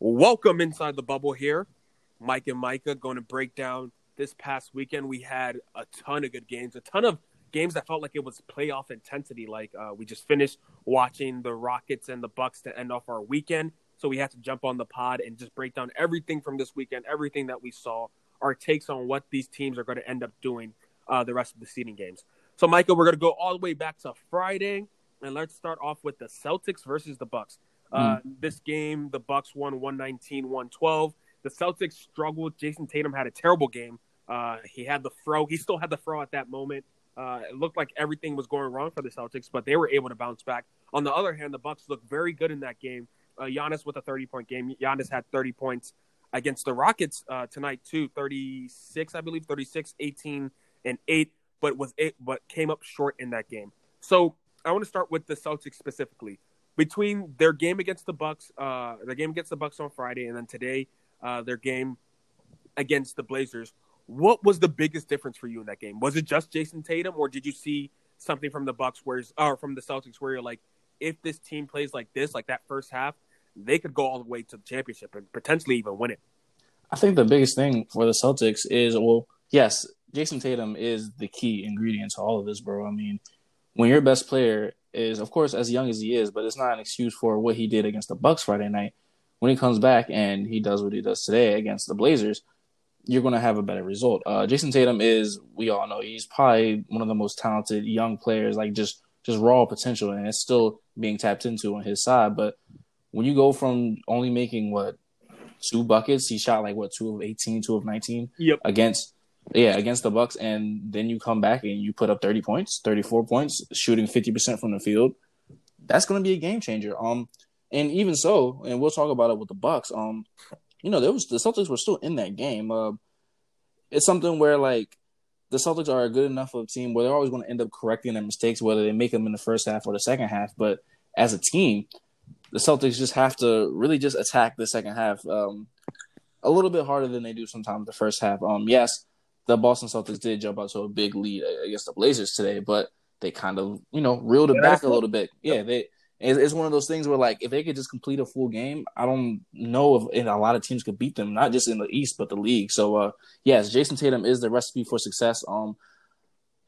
Welcome inside the bubble here. Mike and Micah going to break down this past weekend. We had a ton of good games, a ton of games that felt like it was playoff intensity. Like uh, we just finished watching the Rockets and the Bucks to end off our weekend, so we had to jump on the pod and just break down everything from this weekend, everything that we saw, our takes on what these teams are going to end up doing uh, the rest of the seeding games. So, Micah, we're going to go all the way back to Friday, and let's start off with the Celtics versus the Bucks. Uh, mm. This game, the Bucks won 119, 112. The Celtics struggled. Jayson Tatum had a terrible game. Uh, he had the throw. He still had the throw at that moment. Uh, it looked like everything was going wrong for the Celtics, but they were able to bounce back. On the other hand, the Bucks looked very good in that game. Uh, Giannis with a 30 point game. Giannis had 30 points against the Rockets uh, tonight too. 36, I believe, 36, 18, and eight. But was it? But came up short in that game. So I want to start with the Celtics specifically. Between their game against the Bucks, uh, their game against the Bucks on Friday, and then today, uh, their game against the Blazers. What was the biggest difference for you in that game? Was it just Jayson Tatum, or did you see something from the Bucks where, or from the Celtics, where you're like, if this team plays like this, like that first half, they could go all the way to the championship and potentially even win it. I think the biggest thing for the Celtics is well, yes, Jayson Tatum is the key ingredient to all of this, bro. I mean, when your best player is, of course, as young as he is, but it's not an excuse for what he did against the Bucks Friday night. When he comes back and he does what he does today against the Blazers, you're going to have a better result. Uh, Jayson Tatum is, we all know, he's probably one of the most talented young players, like just just raw potential, and it's still being tapped into on his side. But when you go from only making what two buckets, he shot like what two of 18, two of nineteen yep. against yeah against the Bucks, and then you come back and you put up thirty points, thirty four points, shooting fifty percent from the field. That's going to be a game changer. Um, and even so, and we'll talk about it with the Bucks. Um, you know, there was the Celtics were still in that game. Uh, it's something where like the Celtics are a good enough of a team where they're always going to end up correcting their mistakes, whether they make them in the first half or the second half. But as a team, the Celtics just have to really just attack the second half um, a little bit harder than they do sometimes the first half. Um, yes, the Boston Celtics did jump out to a big lead against the Blazers today, but they kind of you know reeled it yeah, back a little bit. Yeah, they. It's one of those things where, like, if they could just complete a full game, I don't know if a lot of teams could beat them, not just in the East but the league. So, uh, yes, Jayson Tatum is the recipe for success. Um,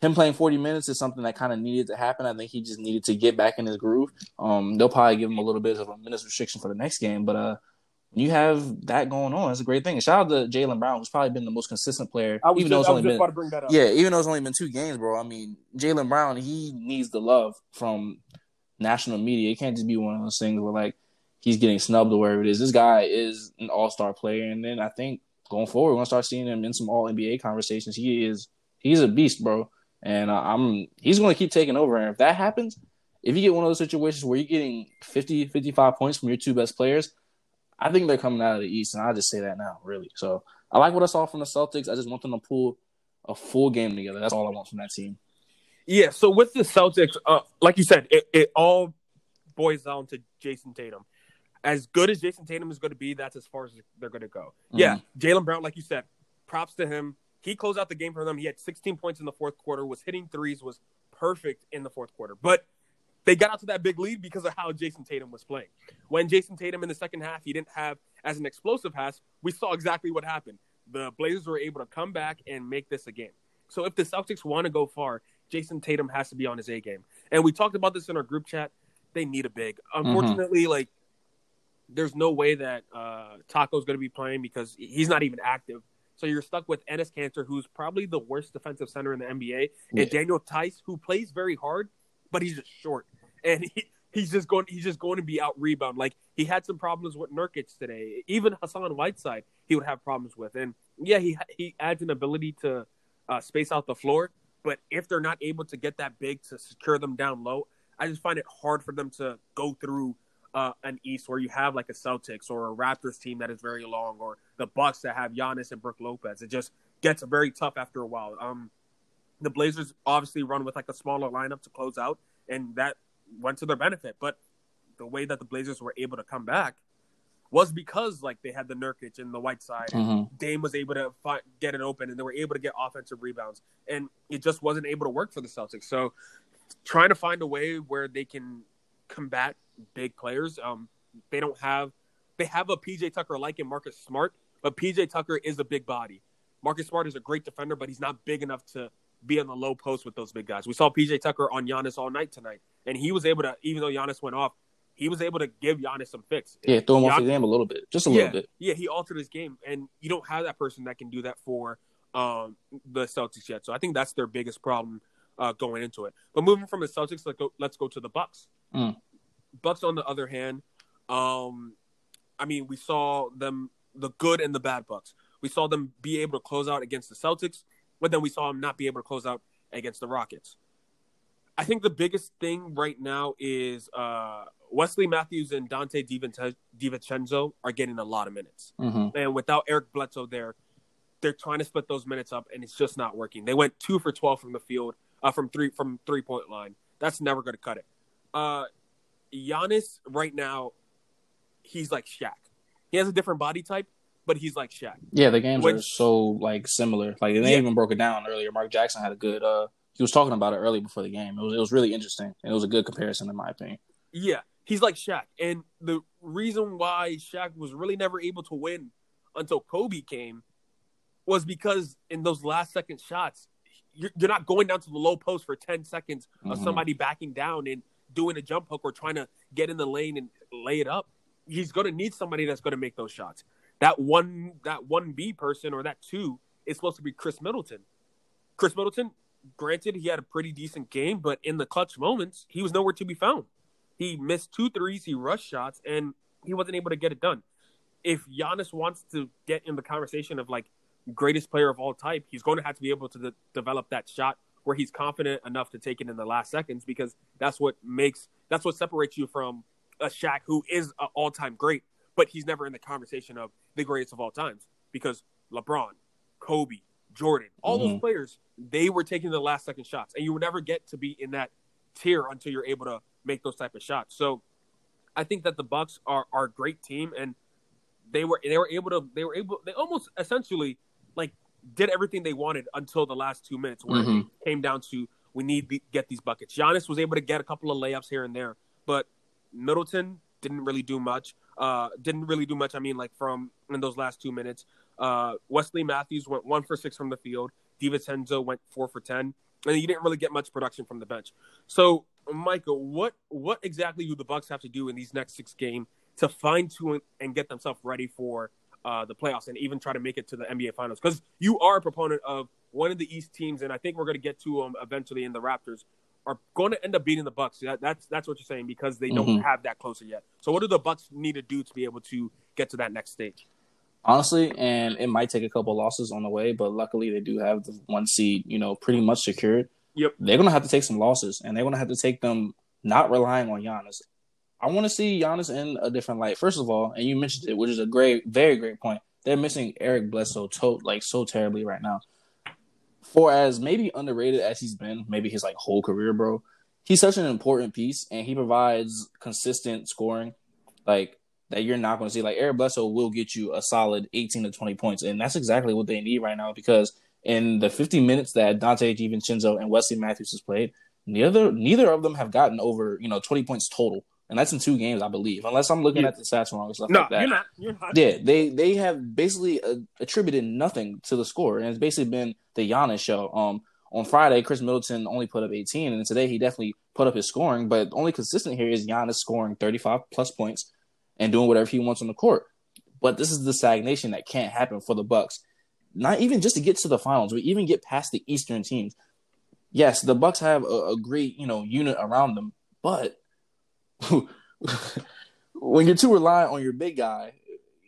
him playing 40 minutes is something that kind of needed to happen. I think he just needed to get back in his groove. Um, they'll probably give him a little bit of a minutes restriction for the next game, but uh, you have that going on, it's a great thing. And shout out to Jaylen Brown, who's probably been the most consistent player. I was even just, though it's only been, Yeah, even though it's only been two games, bro. I mean, Jaylen Brown, he needs the love from national media. It can't just be one of those things where like he's getting snubbed or wherever it is. This guy is an all star player, and then I think going forward, we're gonna start seeing him in some All NBA conversations. He is he's a beast, bro and uh, I'm he's going to keep taking over. And if that happens, if you get one of those situations where you're getting 50, 55 points from your two best players, I think they're coming out of the East, and I just say that now, really. So I like what I saw from the Celtics. I just want them to pull a full game together. That's all I want from that team. Yeah. So with the Celtics, uh, like you said, it, it all boils down to Jayson Tatum. As good as Jayson Tatum is going to be, that's as far as they're going to go. Mm-hmm. Yeah, Jaylen Brown, like you said, props to him. He closed out the game for them. He had 16 points in the fourth quarter, was hitting threes, was perfect in the fourth quarter. But they got out to that big lead because of how Jayson Tatum was playing. When Jayson Tatum in the second half, he didn't have as an explosive pass, we saw exactly what happened. The Blazers were able to come back and make this a game. So if the Celtics want to go far, Jayson Tatum has to be on his A game. And we talked about this in our group chat. They need a big. Mm-hmm. Unfortunately, mm-hmm. like there's no way that uh, Tacko's going to be playing because he's not even active. So you're stuck with Enes Kanter, who's probably the worst defensive center in the NBA, yeah. and Daniel Theis, who plays very hard, but he's just short, and he, he's just going he's just going to be out rebound. Like he had some problems with Nurkic today. Even Hassan Whiteside, he would have problems with. And yeah, he he adds an ability to uh, space out the floor, but if they're not able to get that big to secure them down low, I just find it hard for them to go through uh, an East where you have like a Celtics or a Raptors team that is very long, or the Bucks that have Giannis and Brook Lopez. It just gets very tough after a while. Um, the Blazers obviously run with like a smaller lineup to close out, and that went to their benefit. But the way that the Blazers were able to come back was because like they had the Nurkic and the Whiteside. Mm-hmm. Dame was able to find, get it open, and they were able to get offensive rebounds, and it just wasn't able to work for the Celtics. So, trying to find a way where they can combat big players. Um, they don't have they have a PJ Tucker like in Marcus Smart, but PJ Tucker is a big body. Marcus Smart is a great defender, but he's not big enough to be on the low post with those big guys. We saw PJ Tucker on Giannis all night tonight, and he was able to, even though Giannis went off, he was able to give Giannis some fix. Yeah, throw him Gian- off the game a little bit, just a yeah, little bit. Yeah, he altered his game, and you don't have that person that can do that for um, the Celtics yet. So I think that's their biggest problem uh, going into it. But moving from the Celtics, let's go. Let's go to the Bucks. Mm. Bucks, on the other hand, um, I mean, we saw them the good and the bad Bucks. We saw them be able to close out against the Celtics, but then we saw him not be able to close out against the Rockets. I think the biggest thing right now is uh, Wesley Matthews and Donte DiVincenzo are getting a lot of minutes. hmm And without Eric Bledsoe there, they're trying to split those minutes up, and it's just not working. They went two for twelve from the field, uh, from three from three point line. That's never going to cut it. Uh, Giannis right now, he's like Shaq. He has a different body type, but he's like Shaq. Yeah, the games When- are so like similar. Like they Yeah. even broke it down earlier. Mark Jackson had a good. uh He was talking about it early before the game. It was it was really interesting. and It was a good comparison in my opinion. Yeah, he's like Shaq. And the reason why Shaq was really never able to win until Kobe came was because in those last second shots, you're, you're not going down to the low post for 10 seconds of Mhm. somebody backing down and doing a jump hook or trying to get in the lane and lay it up. He's going to need somebody that's going to make those shots. That one, that one B person or that two is supposed to be Khris Middleton. Khris Middleton, granted, he had a pretty decent game, but in the clutch moments, he was nowhere to be found. He missed two threes, he rushed shots, and he wasn't able to get it done. If Giannis wants to get in the conversation of like greatest player of all type, he's going to have to be able to de- develop that shot where he's confident enough to take it in the last seconds because that's what makes that's what separates you from a Shaq who is an all-time great, but he's never in the conversation of the greatest of all times because LeBron, Kobe, Jordan, all those Mhm. players, they were taking the last second shots, and you would never get to be in that tier until you're able to make those type of shots. So, I think that the Bucks are are a great team, and they were they were able to they were able they almost essentially like did everything they wanted until the last two minutes where Mhm. it came down to we need to get these buckets. Giannis was able to get a couple of layups here and there, but Middleton didn't really do much. Uh, didn't really do much. I mean, like from in those last two minutes, uh, Wesley Matthews went one for six from the field. DiVincenzo went four for ten, and you didn't really get much production from the bench. So, Michael, what what exactly do the Bucks have to do in these next six games to fine tune and get themselves ready for uh, the playoffs and even try to make it to the NBA Finals? Because you are a proponent of one of the East teams, and I think we're going to get to them eventually in the Raptors. Are going to end up beating the Bucks. That, that's that's what you're saying because they don't Mhm. have that closer yet. So, what do the Bucks need to do to be able to get to that next stage? Honestly, and it might take a couple losses on the way, but luckily they do have the one seed, you know, pretty much secured. Yep. They're gonna have to take some losses, and they're gonna have to take them not relying on Giannis. I want to see Giannis in a different light. First of all, and you mentioned it, which is a great, very great point. They're missing Eric Bledsoe to- like so terribly right now. For as maybe underrated as he's been, maybe his like whole career, bro. He's such an important piece, and he provides consistent scoring, like that you're not going to see. Like Eric Bledsoe will get you a solid 18 to 20 points, and that's exactly what they need right now. Because in the 50 minutes that Donte DiVincenzo and Wesley Matthews has played, neither neither of them have gotten over you know 20 points total, and that's in two games, I believe, unless I'm looking Yeah. at the stats wrong or stuff No, like that. you're not. You're not. Yeah, they they have basically uh, attributed nothing to the score, and it's basically been the Giannis show. Um, on Friday, Khris Middleton only put up 18, and today he definitely put up his scoring. But only consistent here is Giannis scoring 35 plus points and doing whatever he wants on the court. But this is the stagnation that can't happen for the Bucks. Not even just to get to the finals, we even get past the Eastern teams. Yes, the Bucks have a, a great you know unit around them, but when you're too reliant on your big guy,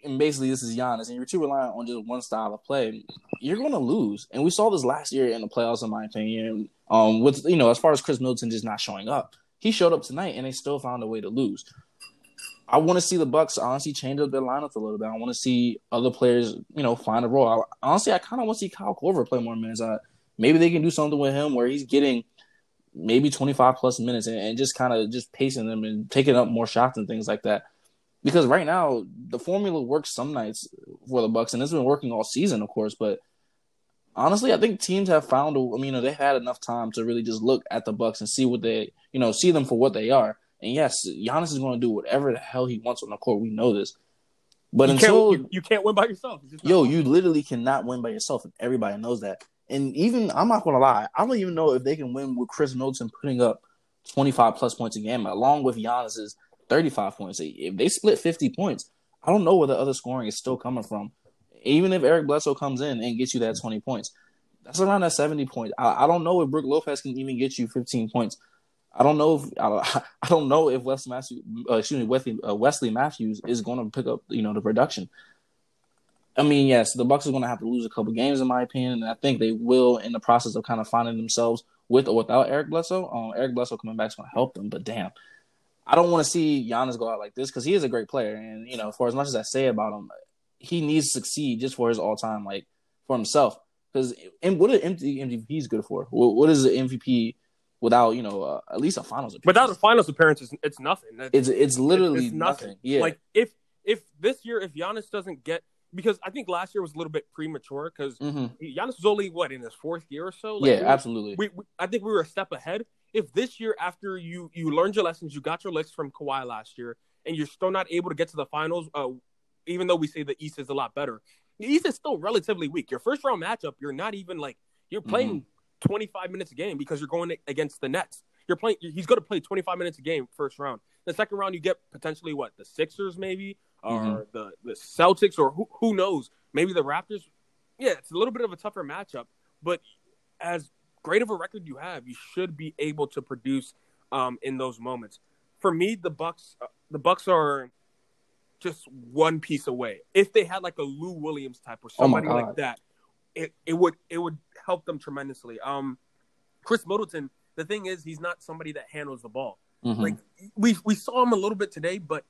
and basically this is Giannis, and you're too reliant on just one style of play, you're going to lose. And we saw this last year in the playoffs, in my opinion. Um, with you know, as far as Khris Middleton just not showing up, he showed up tonight, and they still found a way to lose. I want to see the Bucks honestly change up their lineup a little bit. I want to see other players, you know, find a role. I, honestly, I kind of want to see Kyle Korver play more minutes. Uh, maybe they can do something with him where he's getting maybe 25 plus minutes and, and just kind of just pacing them and taking up more shots and things like that. Because right now the formula works some nights for the Bucks, and it's been working all season, of course. But honestly, I think teams have found. I mean, you know, they've had enough time to really just look at the Bucks and see what they, you know, see them for what they are. And yes, Giannis is going to do whatever the hell he wants on the court. We know this. But you until can't, you, you can't win by yourself. It's just not yo, you literally cannot win by yourself, and everybody knows that. And even I'm not gonna lie, I don't even know if they can win with Khris Middleton putting up 25 plus points a game, along with Giannis's 35 points. If they split 50 points, I don't know where the other scoring is still coming from. Even if Eric Bledsoe comes in and gets you that 20 points, that's around that 70 points. I, I don't know if Brook Lopez can even get you 15 points. I don't know if I don't, I don't know if Wesley Matthews, uh, excuse me, Wesley, uh, Wesley Matthews is going to pick up you know the production. I mean, yes, the Bucks are going to have to lose a couple games, in my opinion, and I think they will in the process of kind of finding themselves with or without Eric Bledsoe. Um, Eric Bledsoe coming back is going to help them, but damn, I don't want to see Giannis go out like this because he is a great player, and you know, for as much as I say about him, he needs to succeed just for his all time, like for himself. Because and what are MVP is good for? What, what is an MVP without you know uh, at least a finals appearance? Without a finals appearance, it's, it's nothing. it's it's literally it's nothing. Yeah, Like if if this year, if Giannis doesn't get because I think last year was a little bit premature because hmm Giannis was only what in his fourth year or so. Like, yeah, we- absolutely. We, we I think we were a step ahead. If this year, after you you learned your lessons, you got your licks from Kawhi last year, and you're still not able to get to the finals, uh, even though we say the East is a lot better, the East is still relatively weak. Your first round matchup, you're not even like you're playing 25 minutes a game because you're going against the Nets. You're playing. He's going to play 25 minutes a game first round. The second round, you get potentially what the Sixers maybe or Mhm. the the Celtics or who who knows maybe the Raptors. Yeah, it's a little bit of a tougher matchup, but as great of a record you have, you should be able to produce um, in those moments. For me, the Bucks, uh, the Bucks are just one piece away. If they had like a Lou Williams type or Oh somebody like that, it, it would it would help them tremendously. Um, Khris Middleton, the thing is, he's not somebody that handles the ball. Mhm. Like we we saw him a little bit today, but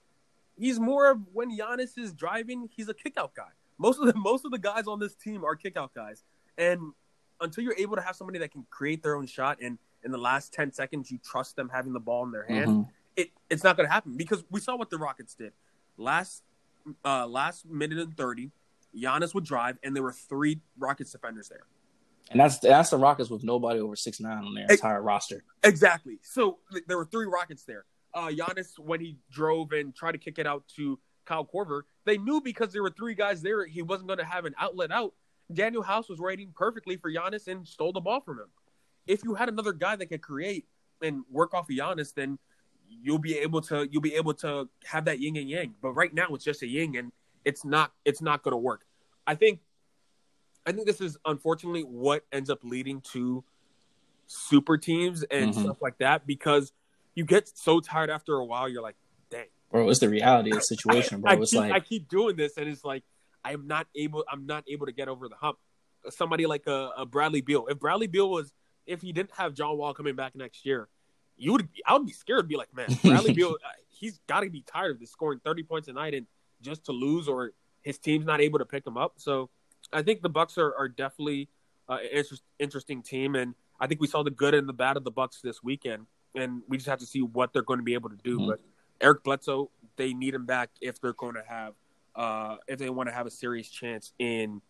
he's more of when Giannis is driving, he's a kickout guy. Most of the most of the guys on this team are kickout guys, and until you're able to have somebody that can create their own shot, and in the last ten seconds you trust them having the ball in their hand, Mhm. it it's not going to happen because we saw what the Rockets did last uh last minute and thirty. Giannis would drive, and there were three Rockets defenders there. and that's that's the Rockets with nobody over six nine on their Hey- entire roster. Exactly. So th- there were three Rockets there. Uh, Giannis, when he drove and tried to kick it out to Kyle Korver, they knew because there were three guys there, he wasn't going to have an outlet out. Danuel House was waiting perfectly for Giannis and stole the ball from him. If you had another guy that could create and work off of Giannis, then you'll be able to you'll be able to have that yin and yang. But right now it's just a yin, and it's not it's not going to work. I think I think this is unfortunately what ends up leading to super teams and Mhm. stuff like that because you get so tired after a while. You're like, dang, Bro, it's the reality of the situation, bro. I, it's keep, like I keep doing this, and it's like I'm not able. I'm not able to get over the hump. Somebody like a, a Bradley Beal. If Bradley Beal was, if he didn't have John Wall coming back next year, you would. I would be scared. Be like, man, Bradley Beal. uh, He's got to be tired of this scoring 30 points a night and just to lose, or his team's not able to pick him up. So, I think the Bucks are, are definitely uh, an interest, interesting team, and I think we saw the good and the bad of the Bucks this weekend, and we just have to see what they're going to be able to do. Mhm. But Eric Bledsoe, they need him back if they're going to have uh, if they want to have a serious chance in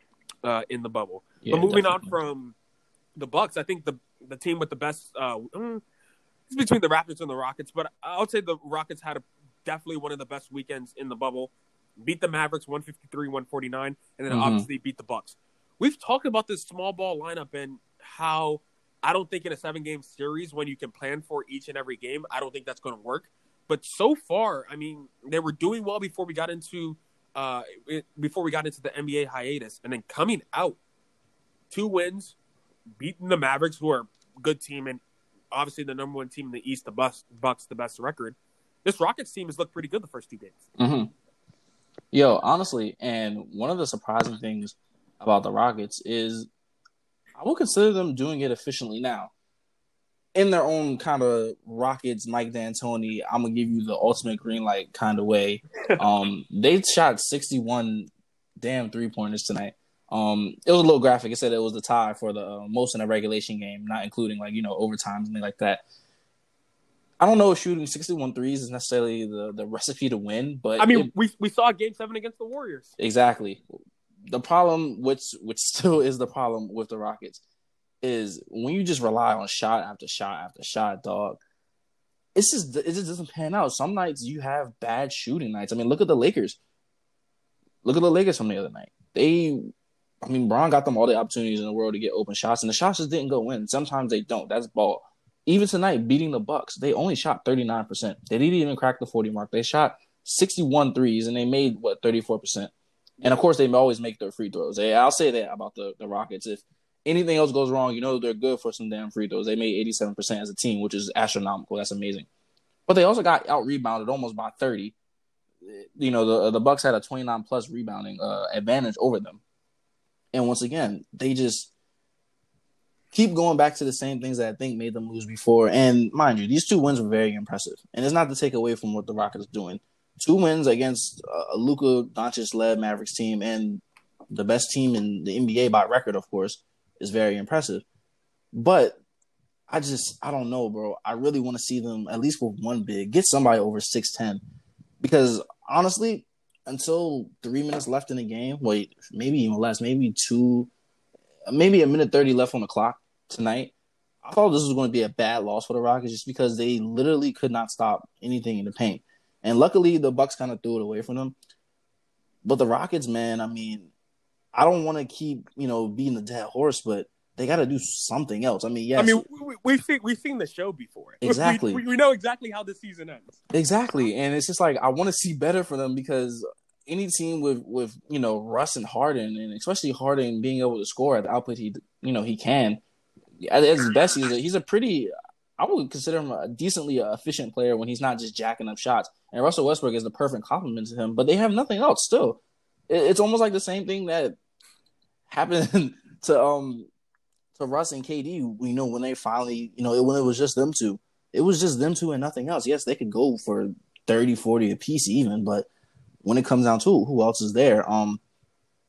uh, in the bubble. yeah, but moving on from the Bucks, I think the the team with the best uh, mm, it's between the Raptors and the Rockets, but I'll say the Rockets had a, definitely one of the best weekends in the bubble. Beat the Mavericks 153-149 and then Mhm. obviously beat the Bucks. We've talked about this small ball lineup and how I don't think in a seven game series when you can plan for each and every game, I don't think that's going to work. But so far, I mean, they were doing well before we got into uh it- before we got into the NBA hiatus, and then coming out, two wins, beating the Mavericks, who are a good team and obviously the number one team in the East, the Bucks, Bucks the best record. This Rockets team has looked pretty good the first two games. hmm Yo, honestly, and one of the surprising things about the Rockets is I will consider them doing it efficiently now. In their own kind of Rockets, Mike D'Antoni, I'm gonna give you the ultimate green light kind of way. Um, they shot 61 damn three pointers tonight. Um, it was a little graphic. It said it was the tie for the uh, most in a regulation game, not including like you know overtime and things like that. I don't know if shooting 61 threes is necessarily the, the recipe to win, but I mean, it- we we saw game seven against the Warriors. Exactly. The problem, which which still is the problem with the Rockets, is when you just rely on shot after shot after shot, dog. It's just it just doesn't pan out. Some nights you have bad shooting nights. I mean, look at the Lakers. Look at the Lakers from the other night. They, I mean, Bron got them all the opportunities in the world to get open shots, and the shots just didn't go in. Sometimes they don't. That's ball. Even tonight, beating the Bucks, they only shot 39%. They didn't even crack the 40 mark. They shot 61 threes and they made what 34%. And of course, they always make their free throws. I'll say that about the, the Rockets. If anything else goes wrong, you know they're good for some damn free throws. They made 87% as a team, which is astronomical. That's amazing. But they also got out rebounded almost by 30. You know, the the Bucks had a 29 plus rebounding uh, advantage over them. And once again, they just keep going back to the same things that I think made them lose before. And mind you, these two wins were very impressive. And it's not to take away from what the Rockets doing. Two wins against uh, a Luka Doncic led Mavericks team and the best team in the NBA by record, of course, is very impressive. But I just I don't know, bro. I really want to see them at least with one big, get somebody over six ten, because honestly, until three minutes left in the game, wait, maybe even less, maybe two, maybe a minute thirty left on the clock tonight. I thought this was going to be a bad loss for the Rockets just because they literally could not stop anything in the paint. And luckily, the Bucks kind of threw it away from them. But the Rockets, man, I mean, I don't want to keep you know being the dead horse, but they got to do something else. I mean, yes. I mean, we, have seen we've seen the show before. Exactly. We, we, know exactly how the season ends. Exactly, and it's just like I want to see better for them because any team with with you know Russ and Harden, and especially Harden being able to score at the output he you know he can, at his mm. best, he's a, he's a pretty. I would consider him a decently efficient player when he's not just jacking up shots. And Russell Westbrook is the perfect complement to him, but they have nothing else. Still, it's almost like the same thing that happened to um to Russ and KD. We know when they finally, you know, when it was just them two, it was just them two and nothing else. Yes, they could go for 30, 40 a piece even, but when it comes down to who else is there? Um,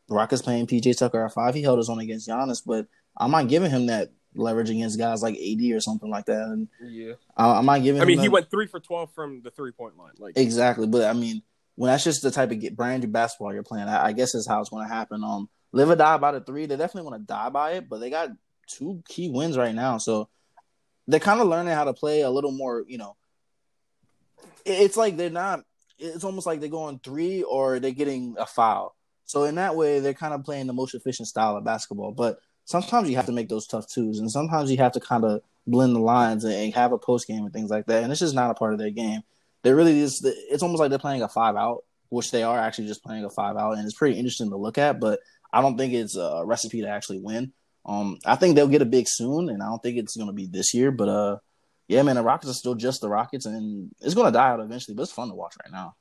Rockets playing PJ Tucker at five. He held his own against Giannis, but I'm not giving him that leverage against guys like AD or something like that. And yeah, I, am not giving. I mean, he that. went three for twelve from the three point line. Like exactly, but I mean, when that's just the type of get brand new basketball you're playing, I, I guess is how it's going to happen. Um, live or die by the three. They definitely want to die by it, but they got two key wins right now, so they're kind of learning how to play a little more. You know, it's like they're not. It's almost like they're going three or they're getting a foul. So in that way, they're kind of playing the most efficient style of basketball, but sometimes you have to make those tough twos, and sometimes you have to kind of blend the lines and have a post game and things like that. And it's just not a part of their game. They really just it's almost like they're playing a five out, which they are actually just playing a five out, and it's pretty interesting to look at. But I don't think it's a recipe to actually win. Um, I think they'll get a big soon, and I don't think it's going to be this year. But uh, yeah, man, the Rockets are still just the Rockets, and it's going to die out eventually. But it's fun to watch right now.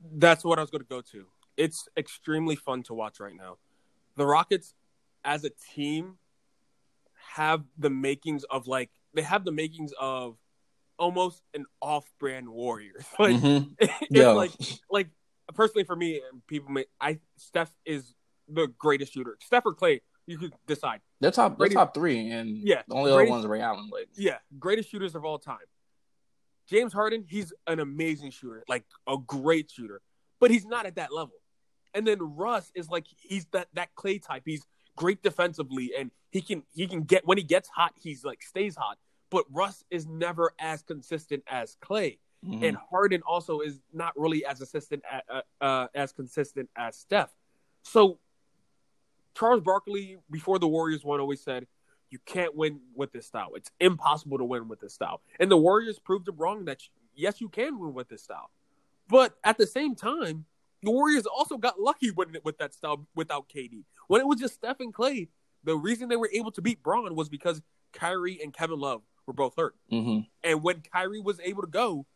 That's what I was going to go to. It's extremely fun to watch right now. The Rockets as a team have the makings of like they have the makings of almost an off-brand warrior. like mm-hmm. it's like like personally for me, people may I Steph is the greatest shooter. Steph or Clay, you could decide. They're top they're top three, and yeah, the only greatest, other ones Ray Allen. Like yeah, greatest shooters of all time. James Harden, he's an amazing shooter, like a great shooter, but he's not at that level. And then Russ is like he's that that Clay type. He's great defensively, and he can he can get when he gets hot, he's like stays hot. But Russ is never as consistent as Clay, mm-hmm. and Harden also is not really as assistant uh, uh, as consistent as Steph. So Charles Barkley before the Warriors won always said, "You can't win with this style. It's impossible to win with this style." And the Warriors proved him wrong. That yes, you can win with this style, but at the same time, the Warriors also got lucky with with that style without KD. When it was just Steph and Clay, the reason they were able to beat Bron was because Kyrie and Kevin Love were both hurt. Mm-hmm. And when Kyrie was able to go,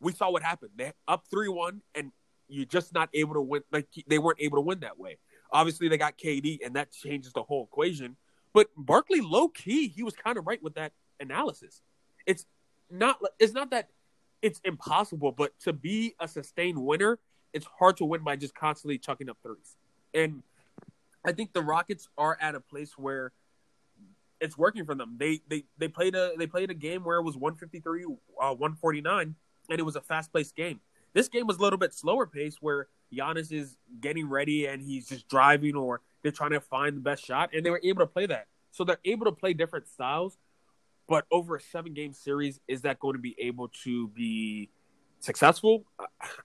we saw what happened. They up three one, and you're just not able to win. Like they weren't able to win that way. Obviously, they got KD, and that changes the whole equation. But Barkley, low key, he was kind of right with that analysis. It's not. It's not that it's impossible, but to be a sustained winner, it's hard to win by just constantly chucking up threes. And I think the Rockets are at a place where it's working for them. They they they played a they played a game where it was 153 uh, 149 and it was a fast-paced game. This game was a little bit slower pace where Giannis is getting ready and he's just driving or they're trying to find the best shot and they were able to play that. So they're able to play different styles, but over a 7-game series is that going to be able to be successful?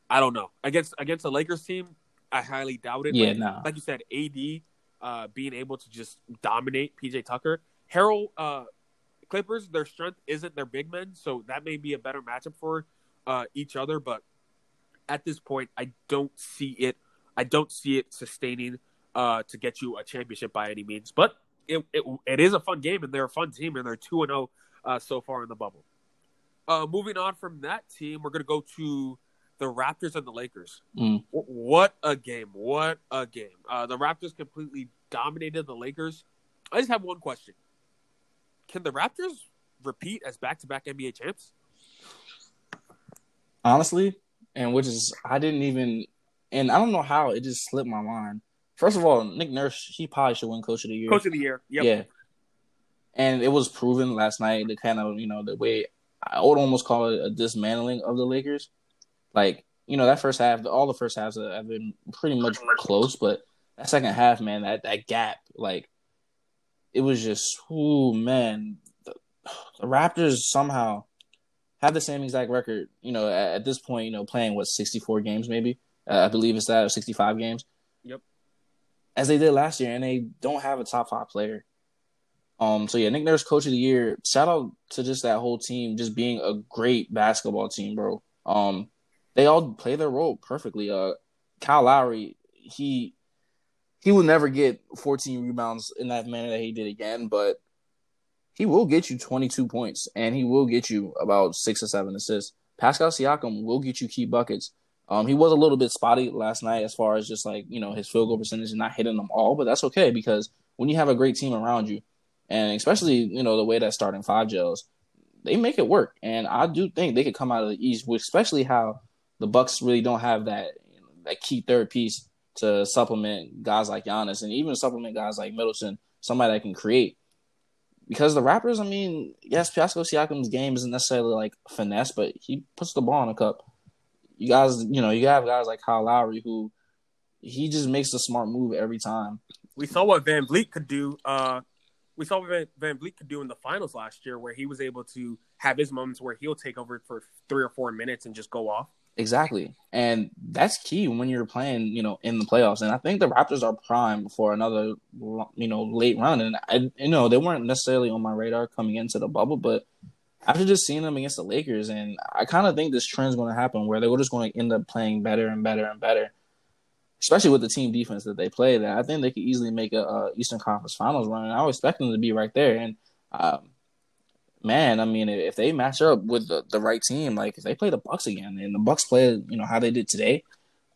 I don't know. Against against the Lakers team, I highly doubt it. Yeah, like, nah. like you said, AD uh, being able to just dominate PJ Tucker. Harold uh, Clippers, their strength isn't their big men, so that may be a better matchup for uh, each other. But at this point, I don't see it. I don't see it sustaining uh, to get you a championship by any means. But it, it, it is a fun game, and they're a fun team, and they're two and zero uh, so far in the bubble. Uh, moving on from that team, we're going to go to the Raptors and the Lakers. Mm. What a game! What a game! Uh, the Raptors completely dominated the Lakers. I just have one question: Can the Raptors repeat as back-to-back NBA champs? honestly, and which is I didn't even, and I don't know how it just slipped my mind. First of all, Nick Nurse, he probably should win Coach of the Year. Coach of the year. Yep. Yeah, and it was proven last night. The kind of you know the way I would almost call it a dismantling of the Lakers. Like you know that first half, all the first halves have been pretty much close, but that second half, man, that that gap, like it was just, oh man, the, the Raptors somehow have the same exact record. You know, at, at this point, you know, playing what sixty four games, maybe uh, I believe it's that or sixty five games. Yep. As they did last year, and they don't have a top five player. Um. So yeah, Nick Nurse, Coach of the Year. Shout out to just that whole team, just being a great basketball team, bro. Um, they all play their role perfectly. Uh, Kyle Lowry, he he will never get 14 rebounds in that manner that he did again, but he will get you 22 points and he will get you about six or seven assists. Pascal Siakam will get you key buckets. Um, he was a little bit spotty last night as far as just like you know his field goal percentage and not hitting them all, but that's okay because when you have a great team around you, and especially you know the way that starting five gels, they make it work. And I do think they could come out of the East, especially how the Bucks really don't have that that key third piece to supplement guys like Giannis and even supplement guys like Middleton, somebody that can create. Because the Raptors, I mean, yes, Pascal Siakam's game isn't necessarily like finesse, but he puts the ball in a cup. You guys, you know, you have guys like Kyle Lowry who he just makes a smart move every time. We saw what VanVleet could do. Uh, we saw what Van, Van could do in the finals last year, where he was able to have his moments where he'll take over for three or four minutes and just go off. Exactly. And that's key when you're playing, you know, in the playoffs. And I think the Raptors are primed for another, you know, late run. And I, you know, they weren't necessarily on my radar coming into the bubble, but after just seeing them against the Lakers, and I kind of think this trend's going to happen where they're just going to end up playing better and better and better, especially with the team defense that they play. That I think they could easily make a, a Eastern Conference Finals run. And I would expect them to be right there. And um, man, I mean, if they match up with the, the right team, like if they play the Bucks again, and the Bucks play, you know, how they did today,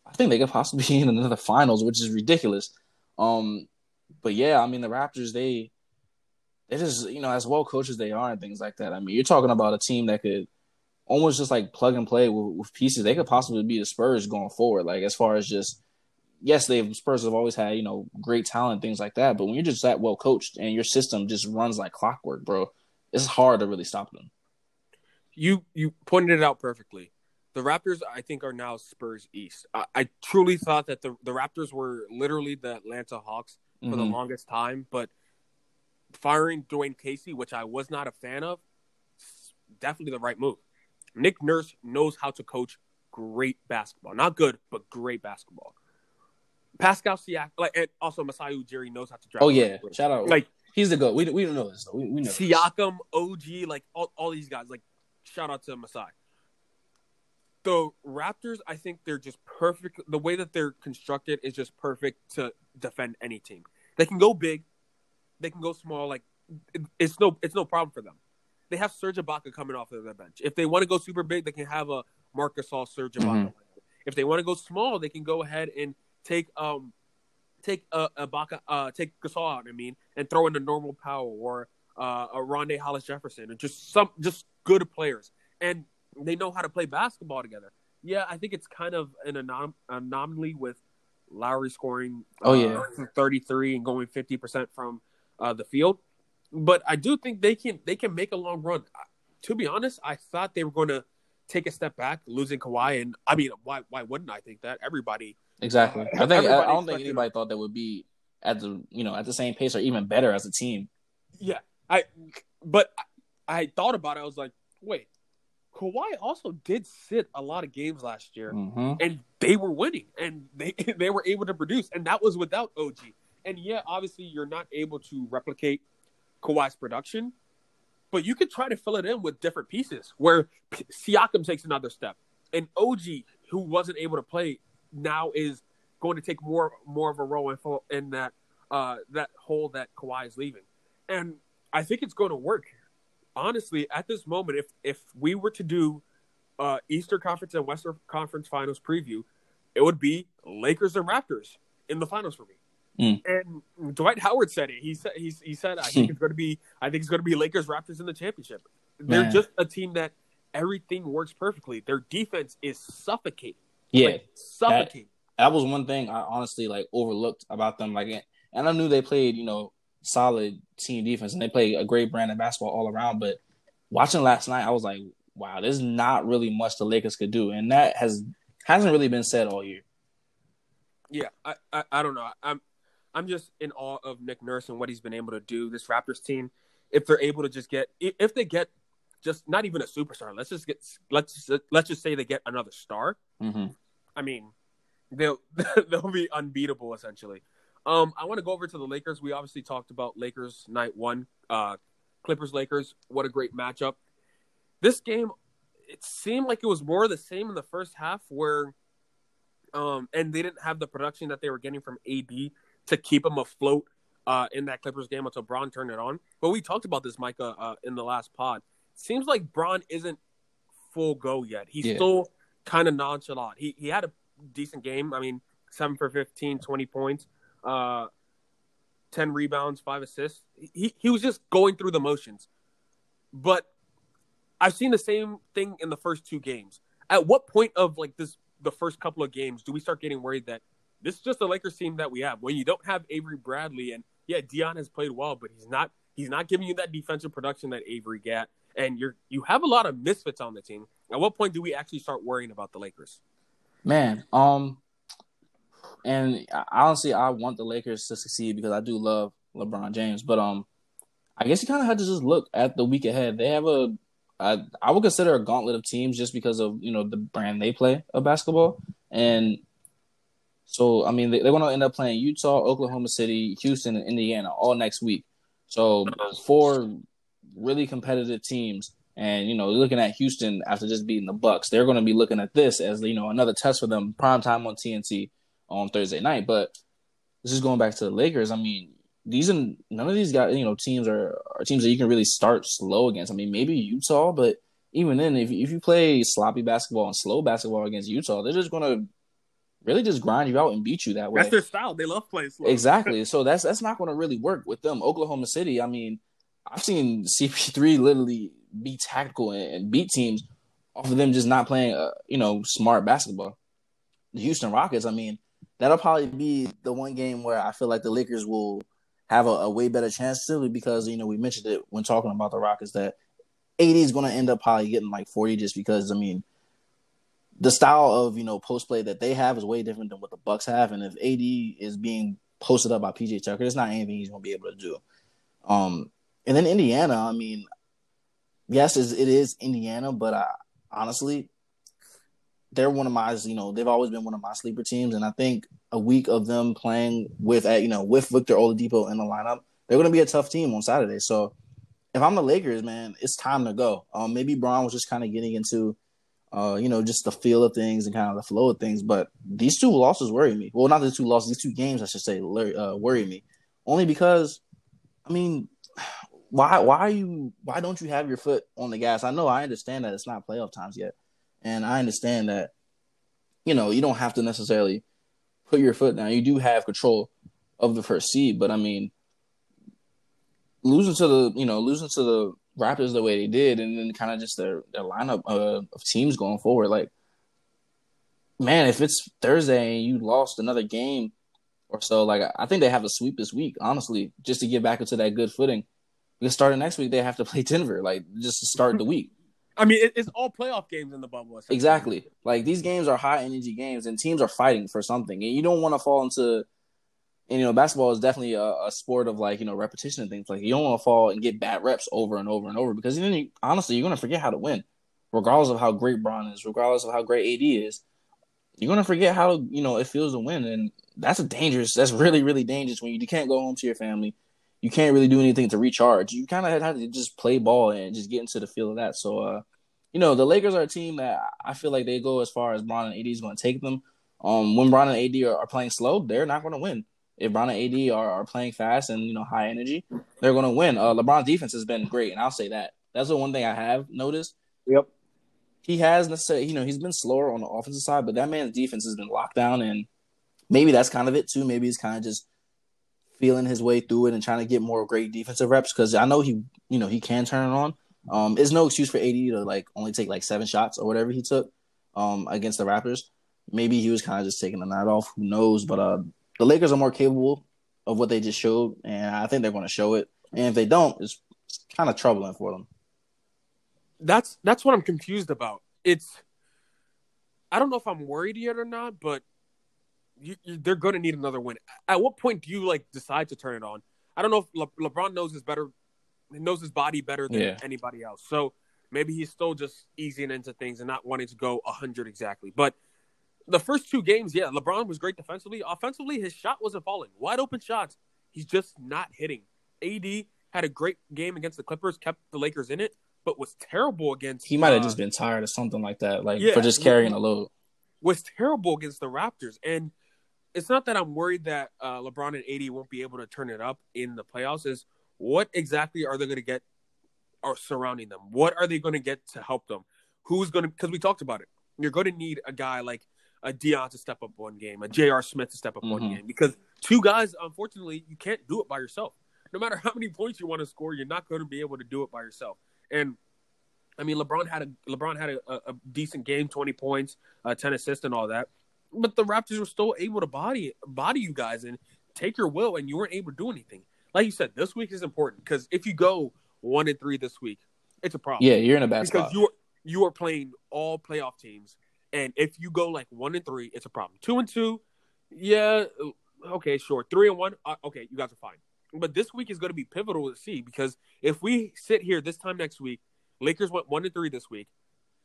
I think they could possibly be in another finals, which is ridiculous. Um, but yeah, I mean, the Raptors, they they just, you know, as well coached as they are and things like that. I mean, you're talking about a team that could almost just like plug and play with, with pieces. They could possibly be the Spurs going forward. Like as far as just, yes, they Spurs have always had you know great talent, things like that. But when you're just that well coached and your system just runs like clockwork, bro, it's hard to really stop them. You you pointed it out perfectly. The Raptors, I think, are now Spurs East. I, I truly thought that the, the Raptors were literally the Atlanta Hawks for the Mhm. longest time, but firing Dwane Casey, which I was not a fan of, definitely the right move. Nick Nurse knows how to coach great basketball. Not good, but great basketball. Pascal Siak, like, and also Masai Ujiri knows how to draft. Oh yeah, shout out. Like he's the goat. We we don't know this though. We, we know. this. Siakam, OG, like all, all these guys. Like, shout out to Masai. The Raptors, I think they're just perfect. The way that they're constructed is just perfect to defend any team. They can go big, they can go small. Like, it's no, it's no problem for them. They have Serge Ibaka coming off of their bench. If they want to go super big, they can have a Marc Gasol Serge Ibaka. If they want to go small, they can go ahead and take um take uh, Ibaka uh take Gasol out. I mean, and throw in a normal power or uh, a Rondae Hollis Jefferson and just some just good players. And they know how to play basketball together. Yeah, I think it's kind of an anom- anomaly with Lowry scoring. Oh, uh, yeah. 33 and going 50 percent from uh, the field. But I do think they can they can make a long run. Uh, To be honest, I thought they were going to take a step back, losing Kawhi, and I mean, why why wouldn't I think that? Everybody Exactly. I think I, I don't think anybody thought that would be at the you know at the same pace or even better as a team. Yeah, I. But I, I thought about it. I was like, wait, Kawhi also did sit a lot of games last year, hmm and they were winning, and they they were able to produce, and that was without OG. And yeah, obviously you're not able to replicate Kawhi's production, but you could try to fill it in with different pieces. Where Siakam takes another step, and OG, who wasn't able to play, now is going to take more more of a role in, in that uh, that hole that Kawhi is leaving, and I think it's going to work. Honestly, at this moment, if if we were to do uh, Eastern Conference and Western Conference Finals preview, it would be Lakers and Raptors in the finals for me. Mm. And Dwight Howard said it. He said he, he said I think it's going to be I think it's going to be Lakers Raptors in the championship. They're Man. just a team that everything works perfectly. Their defense is suffocating. Yeah, Like, suffocating. that was one thing I honestly like overlooked about them. Like, and I knew they played, you know, solid team defense and they played a great brand of basketball all around. But watching last night, I was like, wow, there's not really much the Lakers could do, and that has hasn't really been said all year. Yeah, I, I I don't know. I'm I'm just in awe of Nick Nurse and what he's been able to do. This Raptors team, if they're able to just get, if they get just not even a superstar, let's just get let's let's just say they get another star. Mm-hmm. I mean, they'll they'll be unbeatable essentially. Um, I want to go over to the Lakers. We obviously talked about Lakers night one, uh, Clippers Lakers. What a great matchup. This game, it seemed like it was more the same in the first half, where, um, and they didn't have the production that they were getting from AD to keep them afloat uh, in that Clippers game until Bron turned it on. But we talked about this, Micah, uh, in the last pod. Seems like Bron isn't full go yet. He's Yeah. still kind of nonchalant. He he had a decent game. I mean, seven for 15, 20 points, uh, ten rebounds, five assists. He he was just going through the motions. But I've seen the same thing in the first two games. At what point of like this the first couple of games do we start getting worried that this is just the Lakers team that we have when you don't have Avery Bradley and yeah, Dion has played well, but he's not he's not giving you that defensive production that Avery got, and you're you have a lot of misfits on the team. At what point do we actually start worrying about the Lakers? Man, um, and honestly, I want the Lakers to succeed because I do love LeBron James. But um, I guess you kind of have to just look at the week ahead. They have a, I, I would consider a gauntlet of teams just because of you know the brand they play of basketball, and so I mean they, they're going to end up playing Utah, Oklahoma City, Houston, and Indiana all next week. So four really competitive teams. And you know, looking at Houston after just beating the Bucks, they're going to be looking at this as you know another test for them. Prime time on TNT on Thursday night. But this is going back to the Lakers. I mean, these and none of these guys. You know, teams are, are teams that you can really start slow against. I mean, maybe Utah, but even then, if if you play sloppy basketball and slow basketball against Utah, they're just going to really just grind you out and beat you that way. That's their style. They love playing slow. Exactly. So that's that's not going to really work with them. Oklahoma City. I mean, I've seen CP3 literally be tactical and, and beat teams off of them just not playing, uh, you know, smart basketball. The Houston Rockets. I mean, that'll probably be the one game where I feel like the Lakers will have a, a way better chance simply because you know we mentioned it when talking about the Rockets that AD is going to end up probably getting like 40 just because I mean the style of you know post play that they have is way different than what the Bucks have, and if AD is being posted up by PJ Tucker, it's not anything he's going to be able to do. Um, and then Indiana, I mean, yes, it's- Indiana, but I, honestly, they're one of my you know they've always been one of my sleeper teams, and I think a week of them playing with you know with Victor Oladipo in the lineup, they're going to be a tough team on Saturday. So if I'm the Lakers, man, it's time to go. Um, maybe Bron was just kind of getting into uh, you know, just the feel of things and kind of the flow of things. But these two losses worry me. Well, not the two losses, these two games, I should say, uh, worry me. Only because, I mean, why why are you why don't you have your foot on the gas? I know I understand that it's not playoff times yet, and I understand that, you know, you don't have to necessarily put your foot down. You do have control of the first seed, but I mean, losing to the you know losing to the Raptors the way they did, and then kind of just their their lineup uh, of teams going forward. Like, man, if it's Thursday and you lost another game or so, like I think they have a sweep this week. Honestly, just to get back into that good footing. Because starting next week, they have to play Denver, like just to start the week. I mean, it, it's all playoff games in the bubble. Exactly. Like these games are high energy games, and teams are fighting for something, and you don't want to fall into. And you know, basketball is definitely a, a sport of like you know repetition and things. Like you don't want to fall and get bad reps over and over and over because then you, honestly you're gonna forget how to win. regardless of how great Bron is, regardless of how great AD is, you're gonna forget how you know it feels to win, and that's a dangerous. That's really really dangerous when you, you can't go home to your family. You can't really do anything to recharge. You kind of have to just play ball and just get into the feel of that. So, uh, you know, the Lakers are a team that I feel like they go as far as Bron and AD is going to take them. Um, when Bron and AD are, are playing slow, they're not going to win. If Bron and AD are, are playing fast and you know high energy, they're going to win. Uh, LeBron's defense has been great, and I'll say that. That's the one thing I have noticed. Yep he has necessarily, you know, he's been slower on the offensive side, but that man's defense has been locked down, and maybe that's kind of it too. Maybe he's kind of just feeling his way through it and trying to get more great defensive reps because I know he, you know, he can turn it on. Um, it's no excuse for AD to like only take like seven shots or whatever he took um against the Raptors. Maybe he was kind of just taking the night off. Who knows? But uh, the Lakers are more capable of what they just showed, and I think they're going to show it. And if they don't, it's kind of troubling for them that's that's what I'm confused about. It's I don't know if I'm worried yet or not, but you, you, they're going to need another win. At what point do you like decide to turn it on? I don't know if Le- LeBron knows his better, knows his body better than yeah. anybody else. So maybe he's still just easing into things and not wanting to go hundred exactly. But the first two games, yeah, LeBron was great defensively. Offensively, his shot wasn't falling. Wide open shots, he's just not hitting. AD had a great game against the Clippers, kept the Lakers in it but was terrible against. He might have uh, just been tired or something like that, like yeah, for just carrying a load. Was terrible against the Raptors, and it's not that I'm worried that uh, LeBron and AD won't be able to turn it up in the playoffs. Is what exactly are they going to get are surrounding them? What are they going to get to help them? Who's going to? Because we talked about it. You're going to need a guy like a Dion to step up one game, a J.R. Smith to step up mm-hmm. one game, because two guys, unfortunately, you can't do it by yourself. No matter how many points you want to score, you're not going to be able to do it by yourself. And I mean, LeBron had a LeBron had a, a decent game, twenty points, uh, ten assists, and all that. But the Raptors were still able to body body you guys and take your will, and you weren't able to do anything. Like you said, this week is important because if you go one and three this week, it's a problem. Yeah, you're in a bad because spot. you are you are playing all playoff teams, and if you go like one and three, it's a problem. Two and two, yeah, okay, sure. Three and one, uh, okay, you guys are fine. But this week is going to be pivotal to see because if we sit here this time next week, Lakers went one and three this week.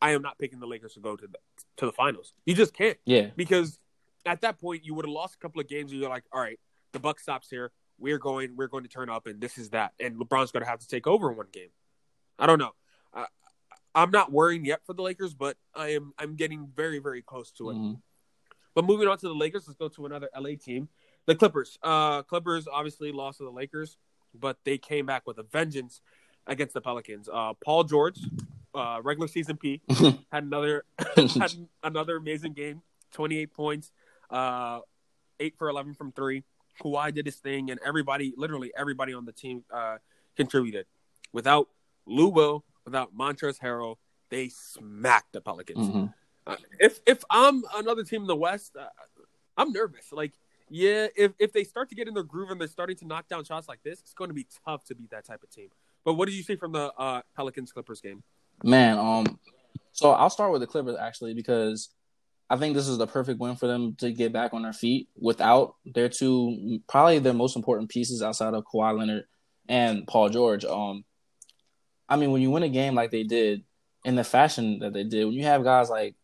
I am not picking the Lakers to go to the to the finals. You just can't. Yeah. Because at that point you would have lost a couple of games and you're like, all right, the buck stops here. We're going we're going to turn up and this is that. And LeBron's gonna have to take over in one game. I don't know. I, I'm not worrying yet for the Lakers, but I am I'm getting very, very close to it. Mm-hmm. But moving on to the Lakers, let's go to another LA team. The Clippers. Uh, Clippers obviously lost to the Lakers, but they came back with a vengeance against the Pelicans. Uh, Paul George, uh, regular season P, had another had another amazing game. Twenty eight points, uh, eight for eleven from three. Kawhi did his thing, and everybody, literally everybody on the team, uh, contributed. Without Lou Will, without Montrezl Harrell, they smacked the Pelicans. Mm-hmm. Uh, if if I'm another team in the West, uh, I'm nervous. Like yeah, if if they start to get in their groove and they're starting to knock down shots like this, it's going to be tough to beat that type of team. But what did you see from the uh, Pelicans Clippers game? Man, um, so I'll start with the Clippers actually because I think this is the perfect win for them to get back on their feet without their two probably their most important pieces outside of Kawhi Leonard and Paul George. Um, I mean, when you win a game like they did in the fashion that they did, when you have guys like,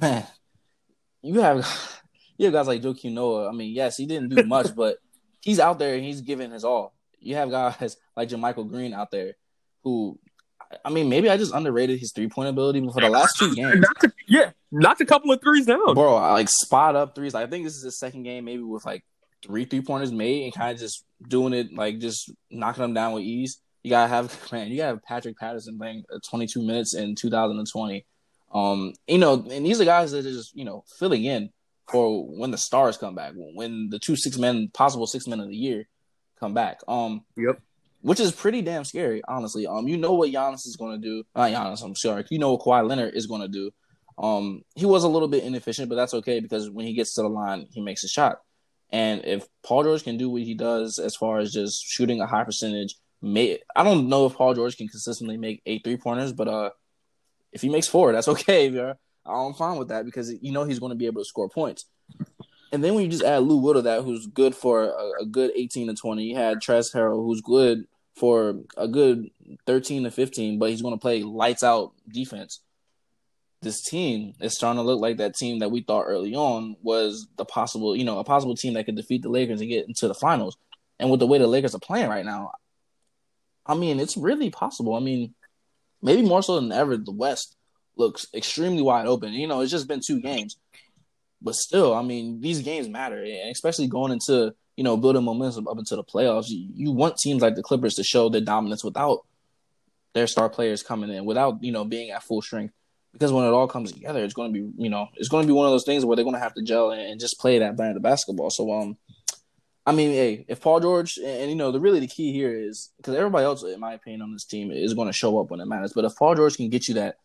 man, you have you have guys like Joakim Noah. I mean, yes, he didn't do much, but he's out there and he's giving his all. You have guys like JaMychal Green out there who I mean, maybe I just underrated his three point ability, but for the last two games, knocked yeah, knocked a couple of threes down, bro. like spot up threes. I think this is his second game, maybe with like three three pointers made and kind of just doing it, like just knocking them down with ease. You gotta have man, you gotta have Patrick Patterson playing 22 minutes in 2020. Um, you know, and these are guys that are just you know filling in for when the stars come back, when the two six men, possible six men of the year, come back. Um, yep. Which is pretty damn scary, honestly. Um, you know what Giannis is going to do. Not Giannis, I'm sorry. You know what Kawhi Leonard is going to do. Um, he was a little bit inefficient, but that's okay because when he gets to the line, he makes a shot. And if Paul George can do what he does as far as just shooting a high percentage, may I don't know if Paul George can consistently make eight three pointers, but uh, if he makes four, that's okay. Bro. I'm fine with that because you know he's going to be able to score points. And then when you just add Lou Will to that, who's good for a, a good 18 to 20, you had Trez Harrell, who's good for a good 13 to 15, but he's going to play lights out defense. this team is starting to look like that team that we thought early on was the possible, you know, a possible team that could defeat the Lakers and get into the finals. And with the way the Lakers are playing right now, I mean, it's really possible. I mean, maybe more so than ever, the West looks extremely wide open. You know, it's just been two games, but still, I mean, these games matter, especially going into you know building momentum up into the playoffs. You, you want teams like the Clippers to show their dominance without their star players coming in, without you know being at full strength. Because when it all comes together, it's going to be you know it's going to be one of those things where they're going to have to gel and, and just play that brand of basketball. So um, I mean, hey, if Paul George and, and you know the really the key here is because everybody else, in my opinion, on this team is going to show up when it matters. But if Paul George can get you that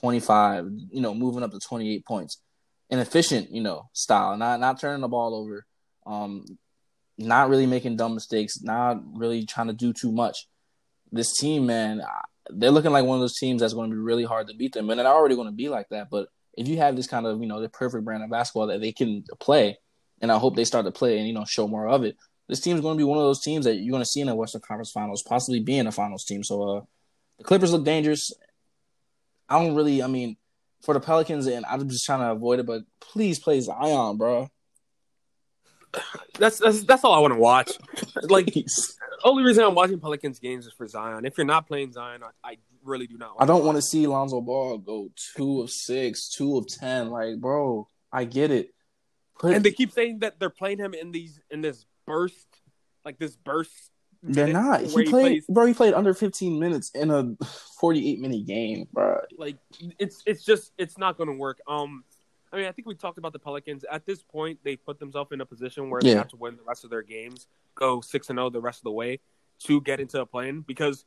25, you know, moving up to 28 points. An efficient, you know, style, not not turning the ball over, um, not really making dumb mistakes, not really trying to do too much. This team, man, they're looking like one of those teams that's going to be really hard to beat them, and they're already going to be like that. But if you have this kind of, you know, the perfect brand of basketball that they can play, and I hope they start to play and you know show more of it. This team is going to be one of those teams that you're going to see in the Western Conference Finals, possibly being a Finals team. So uh, the Clippers look dangerous, I don't really. I mean, for the Pelicans, and I'm just trying to avoid it. But please play Zion, bro. That's that's that's all I want to watch. Like, only reason I'm watching Pelicans games is for Zion. If you're not playing Zion, I, I really do not. I don't want to see Lonzo Ball go two of six, two of ten. Like, bro, I get it. Put... And they keep saying that they're playing him in these in this burst, like this burst they're not. He, he played, bro. He played under 15 minutes in a 48 minute game, bro. Like it's it's just it's not going to work. Um, I mean, I think we talked about the Pelicans. At this point, they put themselves in a position where yeah. they have to win the rest of their games, go six and zero the rest of the way to get into a play-in. Because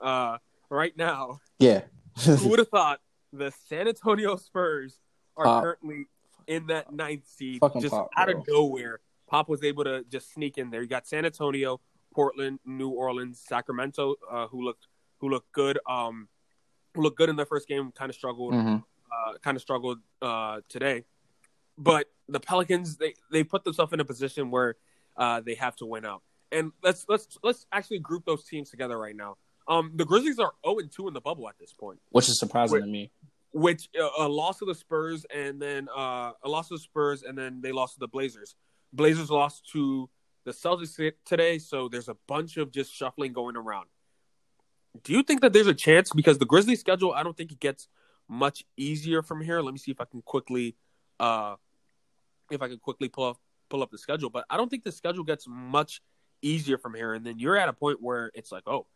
uh, right now, yeah, who would have thought the San Antonio Spurs are Pop. currently in that ninth seed, Fucking just Pop, out of nowhere. Pop was able to just sneak in there. You got San Antonio, Portland, New Orleans, Sacramento, uh, who looked who looked good. Um, looked good in their first game. Kind of struggled. Mm-hmm. Uh, kind of struggled uh, today. But the Pelicans, they they put themselves in a position where uh, they have to win out. And let's let's let's actually group those teams together right now. Um, the Grizzlies are 0 and 2 in the bubble at this point, which is surprising which, to me. Which uh, a loss of the Spurs and then uh, a loss of the Spurs and then they lost to the Blazers. Blazers lost to the Celtics today, so there's a bunch of just shuffling going around. Do you think that there's a chance because the Grizzlies schedule? I don't think it gets much easier from here. Let me see if I can quickly, uh, if I can quickly pull up pull up the schedule. But I don't think the schedule gets much easier from here. And then you're at a point where it's like, oh,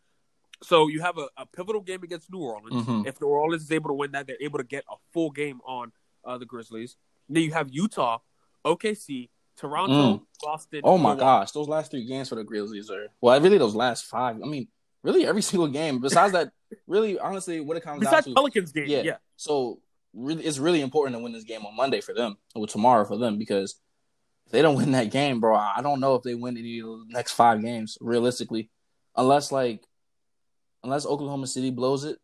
so you have a, a pivotal game against New Orleans. Mm-hmm. If New Orleans is able to win that, they're able to get a full game on uh, the Grizzlies. Then you have Utah, OKC, Toronto, mm. Boston. Oh my gosh, those last three games for the Grizzlies are well, really those last five. I mean, really every single game. Besides that, really honestly, what it comes Besides down to Pelicans game, yeah. yeah. So really, it's really important to win this game on Monday for them or tomorrow for them because if they don't win that game, bro, I don't know if they win any of the next five games realistically, unless like unless Oklahoma City blows it.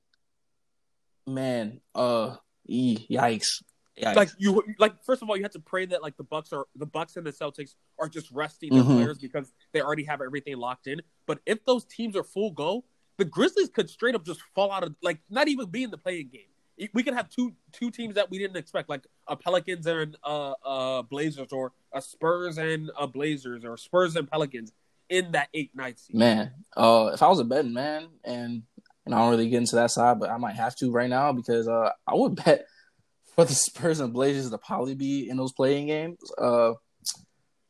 Man, uh, yikes. Like you, like first of all, you have to pray that like the Bucks are the Bucks and the Celtics are just resting their mm-hmm. players because they already have everything locked in. But if those teams are full go, the Grizzlies could straight up just fall out of like not even be in the play-in game. We could have two two teams that we didn't expect, like a Pelicans and uh, uh Blazers, or a Spurs and a Blazers, or Spurs and Pelicans in that eight night season. Man, uh, if I was a betting man, and and I don't really get into that side, but I might have to right now because uh, I would bet for the Spurs and Blazers to probably be in those play-in games. Uh,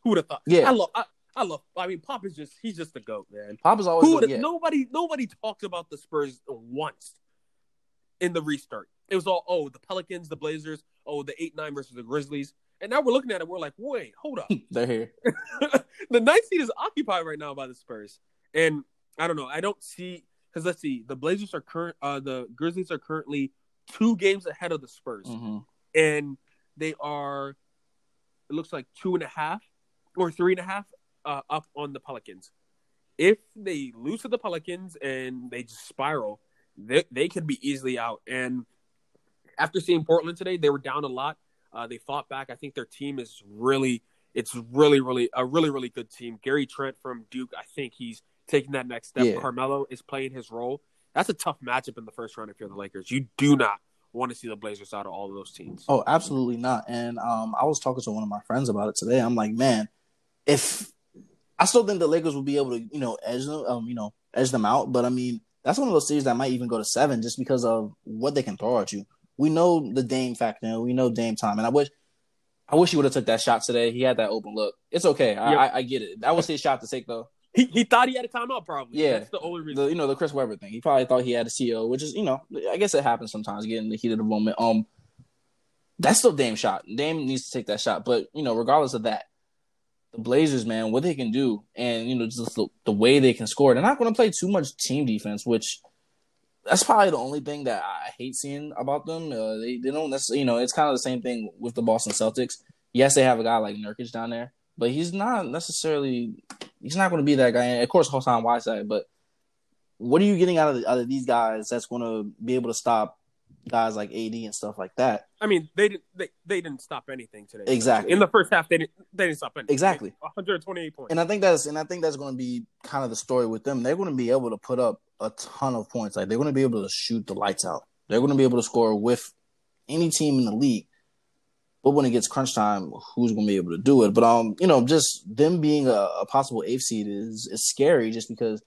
Who would have thought? Yeah, I love. I, I love. I mean, Pop is just he's just a goat, man. Pop is always. Who yeah. Nobody nobody talked about the Spurs once in the restart. It was all oh the Pelicans, the Blazers, oh the eight nine versus the Grizzlies, and now we're looking at it. We're like, wait, hold up, they're here. the ninth seed is occupied right now by the Spurs, and I don't know. I don't see because let's see, the Blazers are current. Uh, the Grizzlies are currently two games ahead of the Spurs, mm-hmm. and they are. It looks like two and a half or three and a half uh, up on the Pelicans. If they lose to the Pelicans and they just spiral, they they could be easily out. And after seeing Portland today, they were down a lot. Uh, they fought back. I think their team is really, it's really, really a really, really good team. Gary Trent from Duke, I think he's taking that next step. Yeah. Carmelo is playing his role that's a tough matchup in the first round if you're the Lakers. You do not want to see the Blazers out of all of those teams. Oh, absolutely not. And um, I was talking to one of my friends about it today. I'm like, man, if I still think the Lakers will be able to, you know, edge them, um, you know, edge them out. But I mean, that's one of those series that might even go to seven just because of what they can throw at you. We know the Dame factor, we know Dame time, and I wish, I wish he would have took that shot today. He had that open look. It's okay. I, Yep. I, I get it. That was his shot to take though. He, he thought he had a timeout, probably. Yeah. that's the only reason. The you know the Chris Webber thing. He probably thought he had a CO, which is you know I guess it happens sometimes. Getting the heat of the moment. Um, that's still Dame shot. Dame needs to take that shot. But you know, regardless of that, the Blazers, man, what they can do, and you know, just the, the way they can score. They're not going to play too much team defense, which that's probably the only thing that I hate seeing about them. Uh, they they don't necessarily, you know, it's kind of the same thing with the Boston Celtics. Yes, they have a guy like Nurkic down there, but he's not necessarily he's not going to be that guy. And of course, Hassan Whiteside, but what are you getting out of out of these guys that's going to be able to stop guys like AD and stuff like that? I mean, they didn't they, they didn't stop anything today. Exactly. In the first half, they didn't they didn't stop anything. Exactly. 128 points. And I think that's and I think that's going to be kind of the story with them. They're going to be able to put up a ton of points. Like they're going to be able to shoot the lights out. They're going to be able to score with any team in the league. But when it gets crunch time, who's going to be able to do it? But um, you know, just them being a, a possible eighth seed is is scary, just because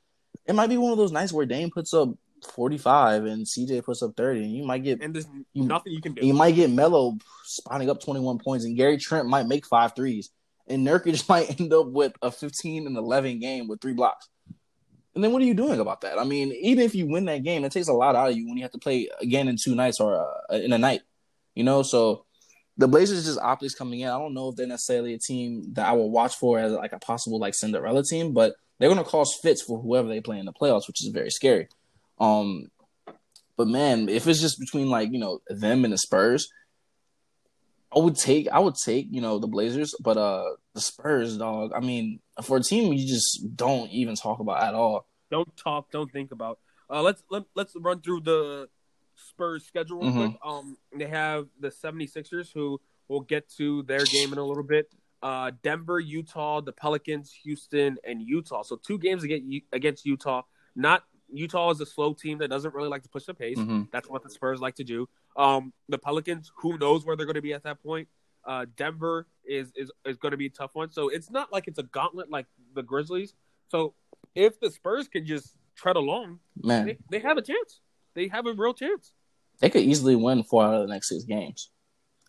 it might be one of those nights where Dame puts up forty five and CJ puts up thirty, and you might get and there's You- nothing you can do. you might get Melo spotting up 21 points, and Gary Trent might make five threes, and Nurkic might end up with a 15 and 11 game with three blocks. And then what are you doing about that? I mean, even if you win that game, it takes a lot out of you when you have to play again in two nights or uh, in a night, you know. So the Blazers just optics coming in. I don't know if they're necessarily a team that I will watch for as like a possible like Cinderella team, but they're going to cause fits for whoever they play in the playoffs, which is very scary. Um, but man, if it's just between like you know them and the Spurs, I would take I would take you know the Blazers, but uh the Spurs, dog. I mean, for a team you just don't even talk about at all. Don't talk. Don't think about. Uh, let's let, let's run through the Spurs schedule real Mhm. quick. Um, they have the 76ers who we'll get to their game in a little bit. Uh, Denver, Utah, the Pelicans, Houston, and Utah. So two games against against Utah. Not Utah is a slow team that doesn't really like to push the pace. Mhm. That's what the Spurs like to do. Um, the Pelicans, who knows where they're going to be at that point? Uh, Denver is is is going to be a tough one. So it's not like it's a gauntlet like the Grizzlies. So if the Spurs can just tread along, Man, they, they have a chance. They have a real chance. they could easily win four out of the next six games.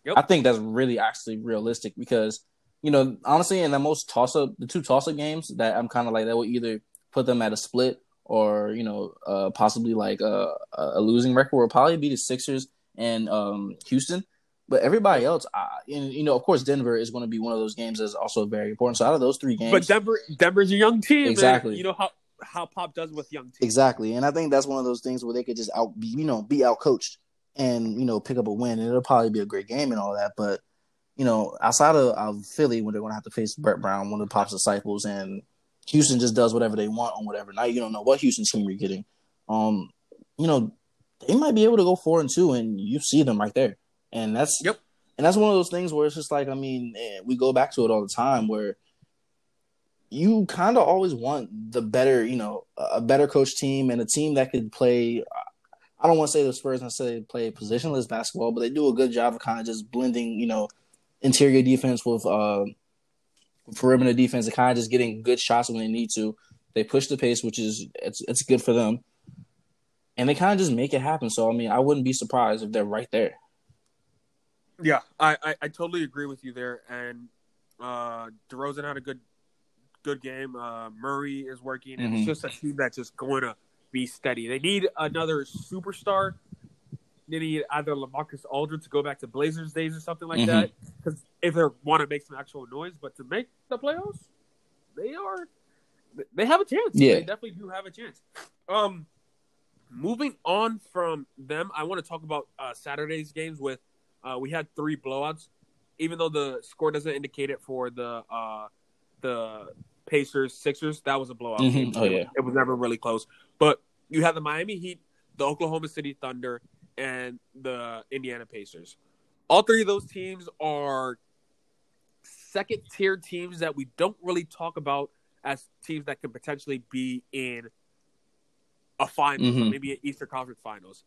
Yep. I think that's really actually realistic because you know honestly, in the most toss up, the two toss up games that I'm kind of like that will either put them at a split or you know uh, possibly like a, a losing record will probably be the Sixers and um, Houston. But everybody else, I, and, you know, of course, Denver is going to be one of those games that's also very important. So out of those three games, But Denver, Denver's a young team. and Exactly. You know how how Pop does with young teams. Exactly, and I think that's one of those things where they could just out, be, you know, be out coached and you know pick up a win, and it'll probably be a great game and all that. But you know, outside of, of Philly, when they're going to have to face Brett Brown, one of the Pop's disciples, and Houston just does whatever they want on whatever night. You don't know what Houston team you're getting. Um, you know, they might be able to go four and two, and you see them right there, and that's Yep. and that's one of those things where it's just like, I mean, eh, we go back to it all the time where you kind of always want the better, you know, a better coach team and a team that could play. I don't want to say the Spurs necessarily play positionless basketball, but they do a good job of kind of just blending, you know, interior defense with uh, perimeter defense and kind of just getting good shots when they need to. They push the pace, which is it's it's good for them, and they kind of just make it happen. So I mean, I wouldn't be surprised if they're right there. Yeah, I, I, I totally agree with you there. And uh, DeRozan had a good good game. Uh, Murray is working, and Mhm. it's just a team that's just going to be steady. They need another superstar. They need either Lamarcus Aldridge to go back to Blazers days or something like Mhm. that. Because if they want to make some actual noise, but to make the playoffs, they are they have a chance. Yeah. they definitely do have a chance. Um, moving on from them, I want to talk about uh, Saturday's games with uh, we had three blowouts, even though the score doesn't indicate it for the uh, the Pacers Sixers. That was a blowout. Mhm. game. Oh, It- yeah. it was never really close. But you have the Miami Heat, the Oklahoma City Thunder, and the Indiana Pacers. All three of those teams are second tier teams that we don't really talk about as teams that could potentially be in a finals or Mhm. maybe an Eastern Conference Finals.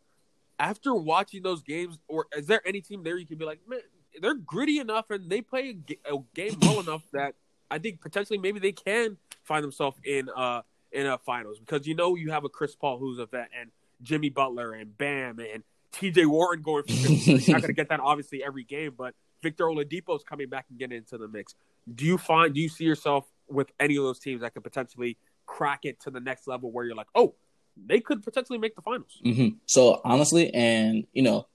after watching those games, or is there any team there you can be like, man, they're gritty enough and they play a game well enough that I think potentially maybe they can find themselves in uh in a finals because you know you have a Chris Paul who's a vet and Jimmy Butler and Bam and T.J. Warren going. you're not going to get that obviously every game, but Victor Oladipo is coming back and getting into the mix. Do you find? Do you see yourself with any of those teams that could potentially crack it to the next level where you're like, oh, they could potentially make the finals? Mm-hmm. So honestly, and you know,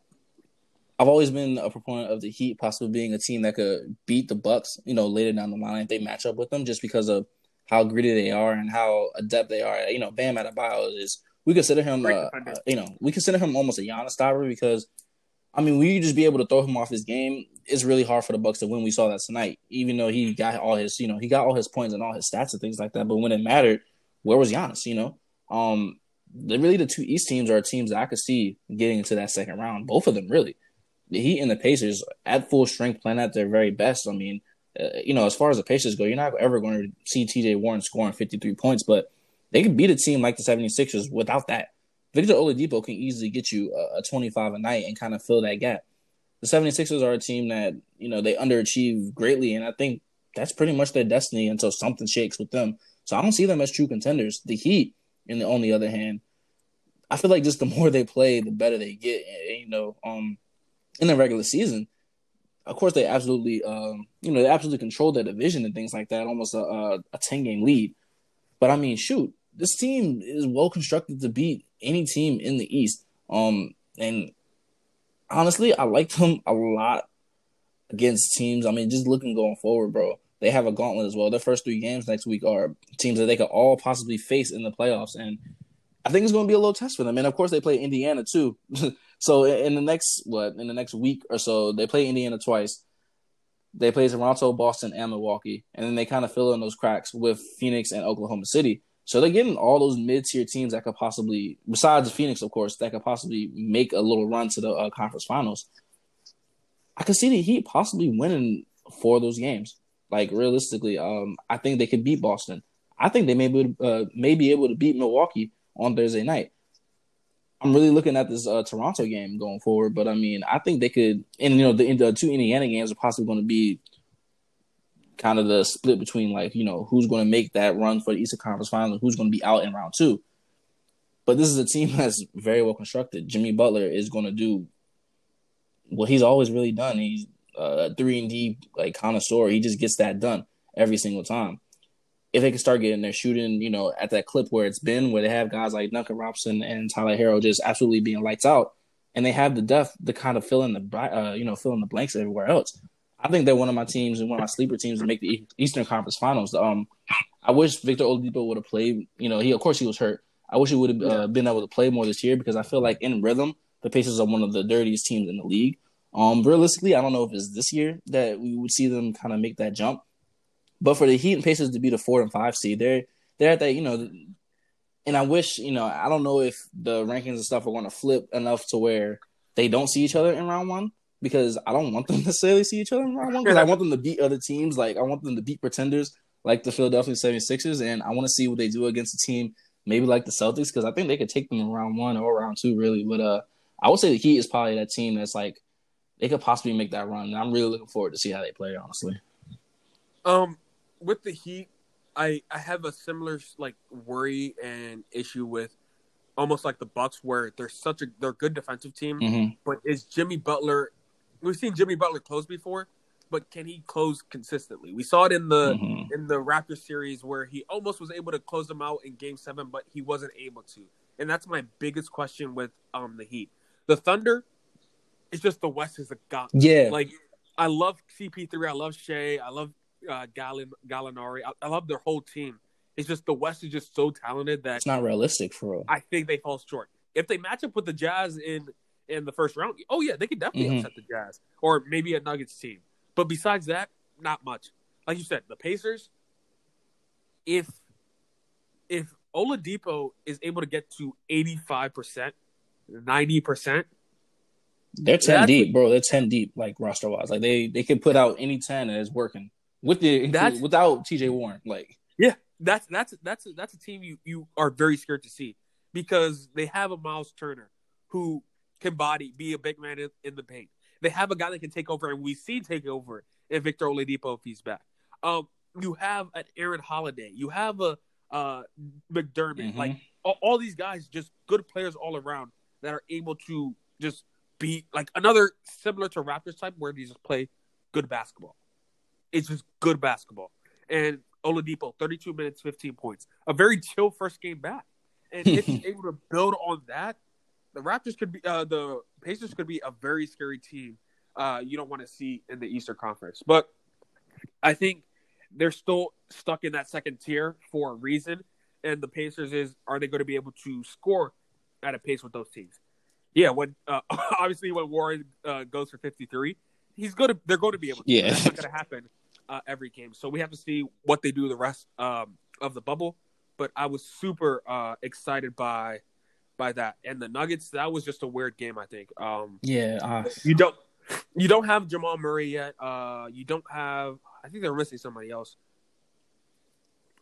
I've always been a proponent of the Heat possibly being a team that could beat the Bucks, you know, later down the line if they match up with them, just because of how gritty they are and how adept they are. You know, Bam Adebayo is we consider him, uh, uh, you know, we consider him almost a Giannis stopper because, I mean, we just be able to throw him off his game. It's really hard for the Bucks to win. We saw that tonight, even though he got all his, you know, he got all his points and all his stats and things like that. But when it mattered, where was Giannis? You know, um, really the two East teams are teams that I could see getting into that second round. Both of them really the Heat and the Pacers at full strength, playing at their very best. I mean, uh, you know, as far as the Pacers go, you're not ever going to see TJ Warren scoring 53 points, but they could beat a team like the 76ers without that. Victor Oladipo can easily get you a, a 25 a night and kind of fill that gap. The 76ers are a team that, you know, they underachieve greatly, and I think that's pretty much their destiny until something shakes with them. So I don't see them as true contenders. The Heat, in the, on the other hand, I feel like just the more they play, the better they get. And, you know, um, in the regular season, of course, they absolutely, um, you know, they absolutely control their division and things like that, almost a, a, a 10 game lead. But I mean, shoot, this team is well constructed to beat any team in the East. Um, and honestly, I like them a lot against teams. I mean, just looking going forward, bro, they have a gauntlet as well. Their first three games next week are teams that they could all possibly face in the playoffs. And I think it's going to be a little test for them. And of course, they play Indiana too. So in the next what in the next week or so, they play Indiana twice. They play Toronto, Boston, and Milwaukee, and then they kind of fill in those cracks with Phoenix and Oklahoma City. So they're getting all those mid tier teams that could possibly, besides Phoenix, of course, that could possibly make a little run to the uh, conference finals. I could see the Heat possibly winning four of those games. Like realistically, um, I think they could beat Boston. I think they may be uh, may be able to beat Milwaukee on Thursday night. I'm really looking at this uh, Toronto game going forward, but I mean, I think they could, and you know, the, the two Indiana games are possibly going to be kind of the split between like you know who's going to make that run for the Eastern Conference Final and who's going to be out in round two. But this is a team that's very well constructed. Jimmy Butler is going to do what he's always really done. He's a three and D like connoisseur. He just gets that done every single time if they can start getting their shooting, you know, at that clip where it's been, where they have guys like Duncan Robinson and Tyler Herro just absolutely being lights out, and they have the depth to kind of fill in the, uh, you know, fill in the blanks everywhere else. I think they're one of my teams and one of my sleeper teams to make the Eastern Conference Finals. Um, I wish Victor Oladipo would have played. You know, he of course he was hurt. I wish he would have uh, been able to play more this year because I feel like in rhythm, the Pacers are one of the dirtiest teams in the league. Um, realistically, I don't know if it's this year that we would see them kind of make that jump. But for the Heat and Pacers to be the four and five seed, they're they're at that you know. And I wish you know I don't know if the rankings and stuff are going to flip enough to where they don't see each other in round one because I don't want them to necessarily see each other in round one because I want them to beat other teams like I want them to beat pretenders like the Philadelphia 76ers and I want to see what they do against a team maybe like the Celtics because I think they could take them in round one or round two really. But uh, I would say the Heat is probably that team that's like they could possibly make that run. And I'm really looking forward to see how they play honestly. Um, with the Heat, I I have a similar like worry and issue with almost like the Bucks, where they're such a they're a good defensive team, mm-hmm. but is Jimmy Butler? We've seen Jimmy Butler close before, but can he close consistently? We saw it in the mm-hmm. in the Raptors series where he almost was able to close them out in Game Seven, but he wasn't able to, and that's my biggest question with um the Heat. The Thunder, it's just the West is a god. Yeah, like I love CP3, I love Shai, I love uh, Gallin, Gallinari. I, I, love their whole team. It's just the West is just so talented that it's not realistic for real. I think they fall short. If they match up with the Jazz in in the first round, oh yeah, they could definitely mm-hmm. upset the Jazz or maybe a Nuggets team. But besides that, not much. Like you said, the Pacers. If if Oladipo is able to get to eighty five percent, ninety percent, they're ten deep, bro. They're ten deep, like roster wise. Like they they can put out any ten that is working with the that's, without TJ Warren. Like yeah, that's that's that's that's a team you you are very scared to see because they have a Miles Turner who can body, be a big man in, in the paint. They have a guy that can take over, and we see take over if Victor Oladipo if he's back. Um, you have an Aaron Holiday. You have a uh, McDermott. Mm-hmm. Like all, all these guys, just good players all around that are able to just be like another similar to Raptors type where they just play good basketball. It's just good basketball. And Oladipo, 32 minutes, 15 points. A very chill first game back. And if he's able to build on that, the Raptors could be uh, the Pacers could be a very scary team. Uh, you don't want to see in the Eastern Conference, but I think they're still stuck in that second tier for a reason. And the Pacers is are they going to be able to score at a pace with those teams? Yeah, when uh, obviously when Warren uh, goes for fifty three, he's going to they're going to be able to. Yeah. That's not going to happen uh, every game. So we have to see what they do the rest um, of the bubble. But I was super uh, excited by by that. And the Nuggets, that was just a weird game. I think. Um, Yeah, uh, you don't you don't have Jamal Murray yet. Uh, you don't have. I think they're missing somebody else.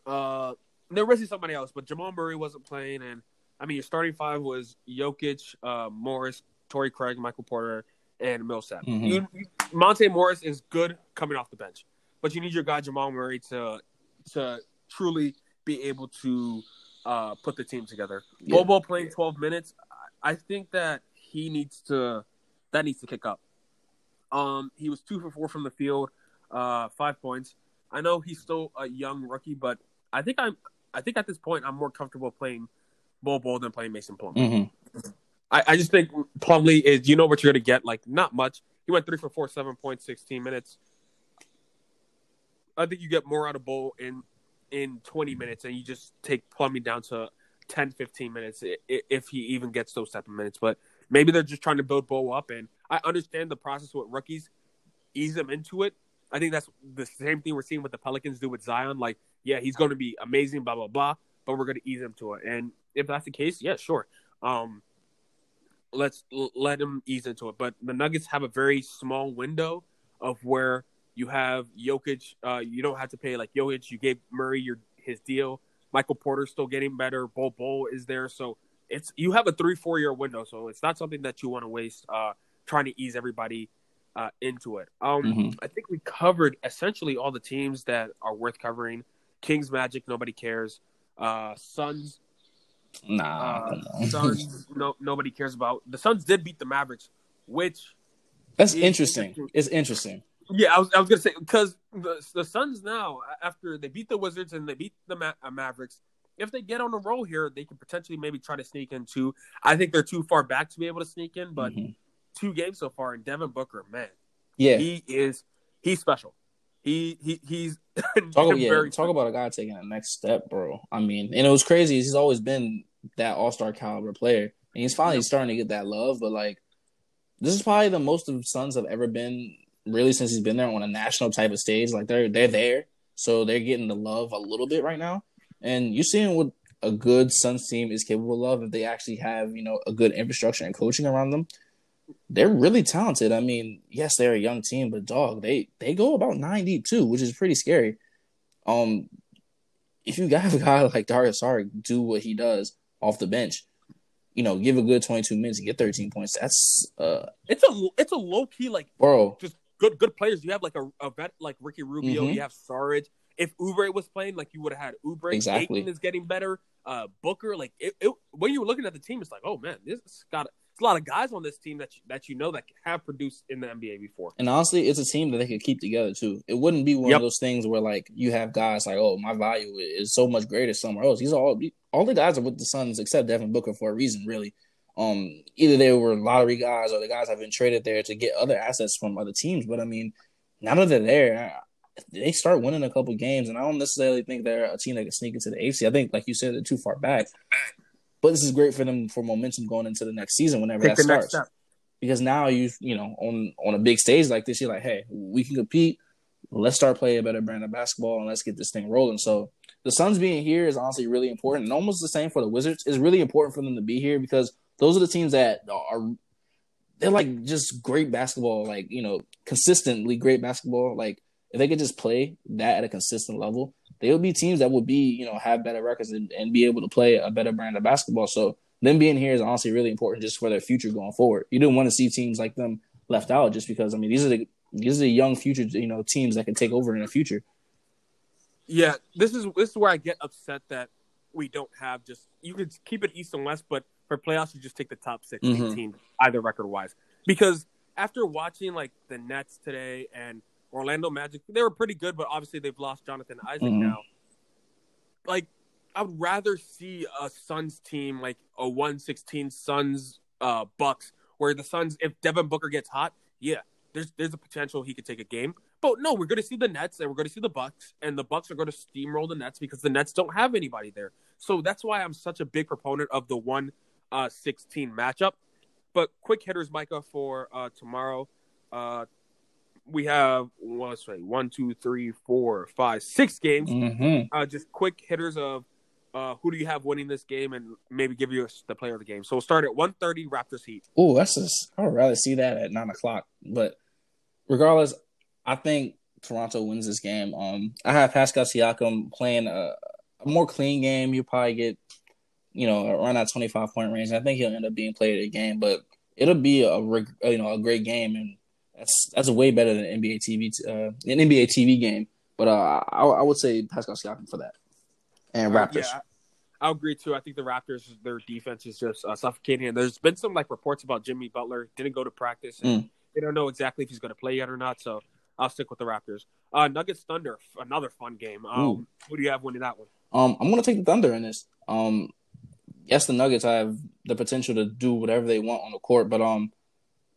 Uh, they're missing somebody else, but Jamal Murray wasn't playing, and I mean your starting five was Jokic, uh, Morris, Torrey Craig, Michael Porter, and Millsap. Mhm. You, you, Monte Morris is good coming off the bench, but you need your guy Jamal Murray to to truly be able to uh, put the team together. Yeah. Bobo playing 12 minutes, I think that he needs to that needs to kick up. Um, he was two for four from the field, uh, five points. I know he's still a young rookie, but I think I'm I think at this point I'm more comfortable playing Bobo than playing Mason Plumlee. mhm. I, I just think Plumlee is you know what you're gonna get, like not much. He went three for four, seven points, sixteen minutes. I think you get more out of Bo in in 20 minutes, and you just take Plumlee down to 10, 15 minutes if he even gets those type of minutes. But maybe they're just trying to build Bo up, and I understand the process with rookies, ease them into it. I think that's the same thing we're seeing with the Pelicans do with Zion. Like, yeah, he's going to be amazing, blah blah blah, but we're going to ease him to it. And if that's the case, yeah, sure. Um, let's let him ease into it. But the Nuggets have a very small window of where you have Jokic. Uh, you don't have to pay like Jokic. You gave Murray your his deal. Michael Porter's still getting better. Bol Bol is there, so it's you have a three four year window. So it's not something that you want to waste uh, trying to ease everybody uh, into it. Um, Mhm. I think we covered essentially all the teams that are worth covering. Kings, Magic, nobody cares. Uh, Suns, Nah, uh. Suns, no, nobody cares about. The Suns did beat the Mavericks, which That's interesting. interesting. It's interesting. Yeah, I was, I was gonna say because the the Suns now after they beat the Wizards and they beat the Ma- uh, Mavericks, if they get on a roll here, they can potentially maybe try to sneak into. I think they're too far back to be able to sneak in, but Mhm. two games so far, and Devin Booker, man, Yeah, he is he's special. He he he's talk, yeah, very talk about a guy taking a next step, bro. I mean, and it was crazy. He's always been that all star caliber player, and he's finally starting to get that love. But like, this is probably the most of Suns have ever been really since he's been there on a national type of stage. Like they're they're there, so they're getting the love a little bit right now. And you're seeing what a good Suns team is capable of if they actually have you know a good infrastructure and coaching around them. They're really talented. I mean, yes, they're a young team, but dog, they they go about nine deep too, which is pretty scary. Um, if you got a guy like Dario Saric do what he does off the bench, you know, give a good 22 minutes and get 13 points. That's uh, it's a it's a low key like bro. just good good players. You have like a, a vet like Ricky Rubio. Mhm. You have Saric. If Oubre was playing, like you would have had Oubre. Exactly. Ayton is getting better. Uh, Booker, like it, it, when you were looking at the team, it's like, oh man, this got it's a lot of guys on this team that you, that you know that have produced in the NBA before. And honestly, it's a team that they could keep together too. It wouldn't be one Yep. of those things where like you have guys like, oh, my value is so much greater somewhere else. These are all all the guys are with the Suns except Devin Booker for a reason, really. Um, either they were lottery guys or the guys have been traded there to get other assets from other teams. But I mean, now that they're there, they start winning a couple games, and I don't necessarily think they're a team that can sneak into the AFC. I think, like you said, they're too far back. But this is great for them for momentum going into the next season whenever Take that the next starts because now you you know on on a big stage like this, you're like, hey, we can compete. Let's start playing a better brand of basketball and let's get this thing rolling. So the Suns being here is honestly really important, and almost the same for the Wizards. It's really important for them to be here because those are the teams that are they're like just great basketball, like you know, consistently great basketball. Like if they could just play that at a consistent level, they would be teams that would be you know have better records and, and be able to play a better brand of basketball. So them being here is honestly really important just for their future going forward. You don't want to see teams like them left out just because I mean these are the these are the young future you know teams that can take over in the future. Yeah, this is this is where I get upset that we don't have just you could keep it East and West, but for playoffs you just take the top 16 Mhm. teams either record wise. Because after watching like the Nets today and Orlando Magic, they were pretty good, but obviously they've lost Jonathan Isaac Mhm. now. Like I would rather see a Suns team like a 116 Suns uh Bucks where the Suns if Devin Booker gets hot, yeah, there's there's a potential he could take a game. No, we're going to see the Nets and we're going to see the Bucks, and the Bucks are going to steamroll the Nets because the Nets don't have anybody there. So that's why I'm such a big proponent of the one uh, 16 matchup. But quick hitters, Micah, for uh, tomorrow. Uh, we have well, let's say one, two, three, four, five, six games. Mm-hmm. Uh, just quick hitters of uh, who do you have winning this game, and maybe give you the player of the game. So we'll start at 1:30 Raptors Heat. Oh, that's just I would rather see that at nine o'clock. But regardless, I think Toronto wins this game. Um, I have Pascal Siakam playing a, a more clean game. You probably get, you know, around that twenty five point range. I think he'll end up being played the game, but it'll be a you know a great game, and that's that's way better than NBA TV t- uh, an NBA TV game. But uh, I, I would say Pascal Siakam for that, and Uh, Raptors. yeah, I agree too. I think the Raptors, their defense is just uh, suffocating. And there's been some like reports about Jimmy Butler didn't go to practice. And Mm. They don't know exactly if he's going to play yet or not. So I'll stick with the Raptors. Uh, Nuggets Thunder, another fun game. Um, who do you have winning that one? Um, I'm gonna take the Thunder in this. Um, yes, the Nuggets have the potential to do whatever they want on the court, but um,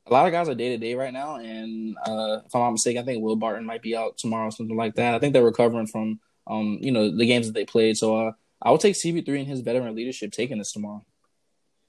a lot of guys are day to day right now, and uh, if I'm not mistaken, I think Will Barton might be out tomorrow, something like that. I think they're recovering from um, you know, the games that they played. So uh, I would take CP3 and his veteran leadership taking this tomorrow.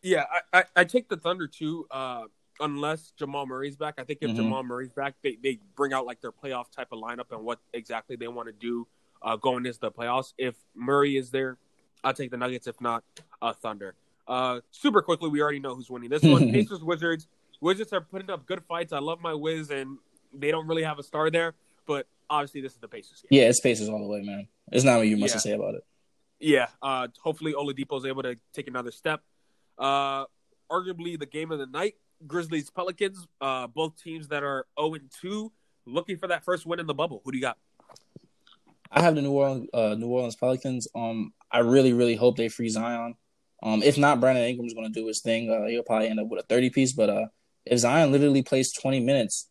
Yeah, I, I, I take the Thunder too. Uh, unless Jamal Murray's back, I think if Mhm. Jamal Murray's back, they, they bring out like their playoff type of lineup and what exactly they want to do uh, going into the playoffs. If Murray is there, I'll take the Nuggets. If not, uh, Thunder. Uh, super quickly, we already know who's winning this one. Pacers Wizards. Wizards are putting up good fights. I love my Wiz, and they don't really have a star there, but obviously this is the Pacers game. Yeah, it's Pacers all the way, man. It's not really much Yeah. to say about it. Yeah, uh, hopefully Oladipo is able to take another step. Uh, arguably the game of the night: Grizzlies Pelicans. Uh, both teams that are zero and two, looking for that first win in the bubble. Who do you got? I have the New Orleans uh, New Orleans Pelicans. Um, I really, really hope they free Zion. Um, if not, Brandon Ingram's going to do his thing. Uh, he'll probably end up with a thirty piece. But uh, if Zion literally plays twenty minutes,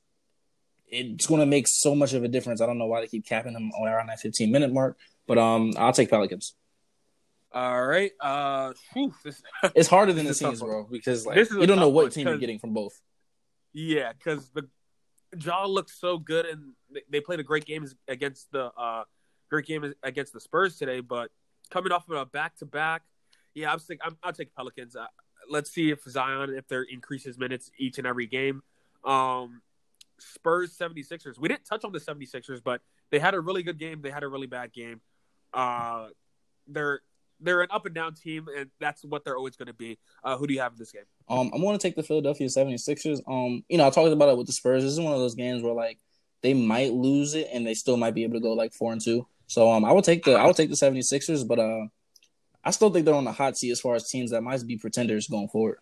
it's going to make so much of a difference. I don't know why they keep capping him around that fifteen minute mark. But um, I'll take Pelicans. All right. Uh, whew, this, It's harder than it seems, bro, because like you don't know what team you're getting from both. yeah, because the Ja looks so good, and they, they played a great game against the uh, great game against the Spurs today. But coming off of a back to back, yeah, I'm sick. I'm, I'll take Pelicans. Uh, let's see if Zion if they increase his minutes each and every game. Um, Spurs 76ers. We didn't touch on the 76ers, but they had a really good game. They had a really bad game. Uh, they're they're an up and down team, and that's what they're always going to be. Uh, who do you have in this game? Um, I'm going to take the Philadelphia 76ers. Um, you know, I talked about it with the Spurs. This is one of those games where like they might lose it and they still might be able to go like 4 and 2. So um I would take the I would take the 76ers, but uh I still think they're on the hot seat as far as teams that might be pretenders going forward.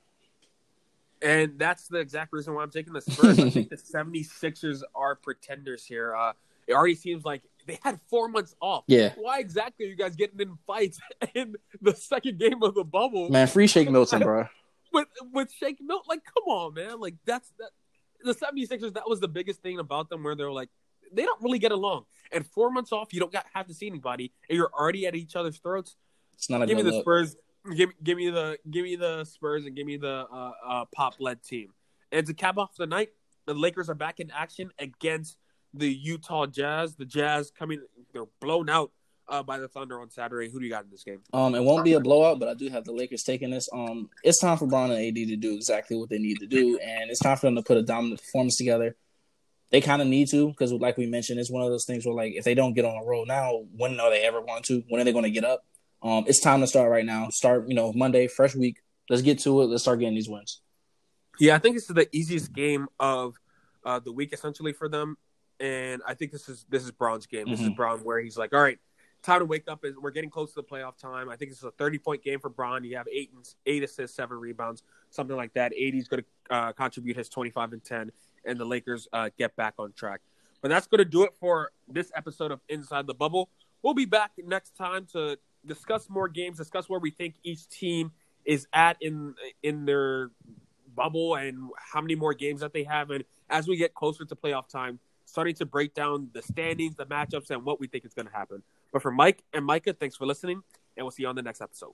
And that's the exact reason why I'm taking the Spurs. I think the 76ers are pretenders here. Uh, it already seems like they had four months off. Yeah. Why exactly are you guys getting in fights in the second game of the bubble Man, free Shake Milton, bro. with with Shake Milton? Like, come on, man. Like, that's that. The 76ers, that was the biggest thing about them where they're like, they don't really get along. And four months off, you don't got, have to see anybody, and you're already at each other's throats. It's not a give me the look. Spurs. Give, give me the give me the Spurs and give me the uh, uh, pop led team. And to cap off the night, the Lakers are back in action against the Utah Jazz. The Jazz coming, they're blown out uh, by the Thunder on Saturday. Who do you got in this game? Um, it won't be a blowout, but I do have the Lakers taking this. Um, it's time for Bron and AD to do exactly what they need to do, and it's time for them to put a dominant performance together. They kind of need to because, like we mentioned, it's one of those things where, like, if they don't get on a roll now, when are they ever going to? When are they going to get up? Um, it's time to start right now. Start, you know, Monday, fresh week. Let's get to it. Let's start getting these wins. Yeah, I think this is the easiest game of uh, the week essentially for them, and I think this is this is Bron's game. This is Mhm. Braun where he's like, all right, time to wake up. Is we're getting close to the playoff time. I think it's a 30 point game for Bron. You have eight and eight assists, seven rebounds, something like that. AD is going to uh, contribute his 25 and 10, and the Lakers uh, get back on track. But that's going to do it for this episode of Inside the Bubble. We'll be back next time to discuss more games, discuss where we think each team is at in in their bubble and how many more games that they have. And as we get closer to playoff time, starting to break down the standings, the matchups, and what we think is going to happen. But for Mike and Micah, thanks for listening, and we'll see you on the next episode.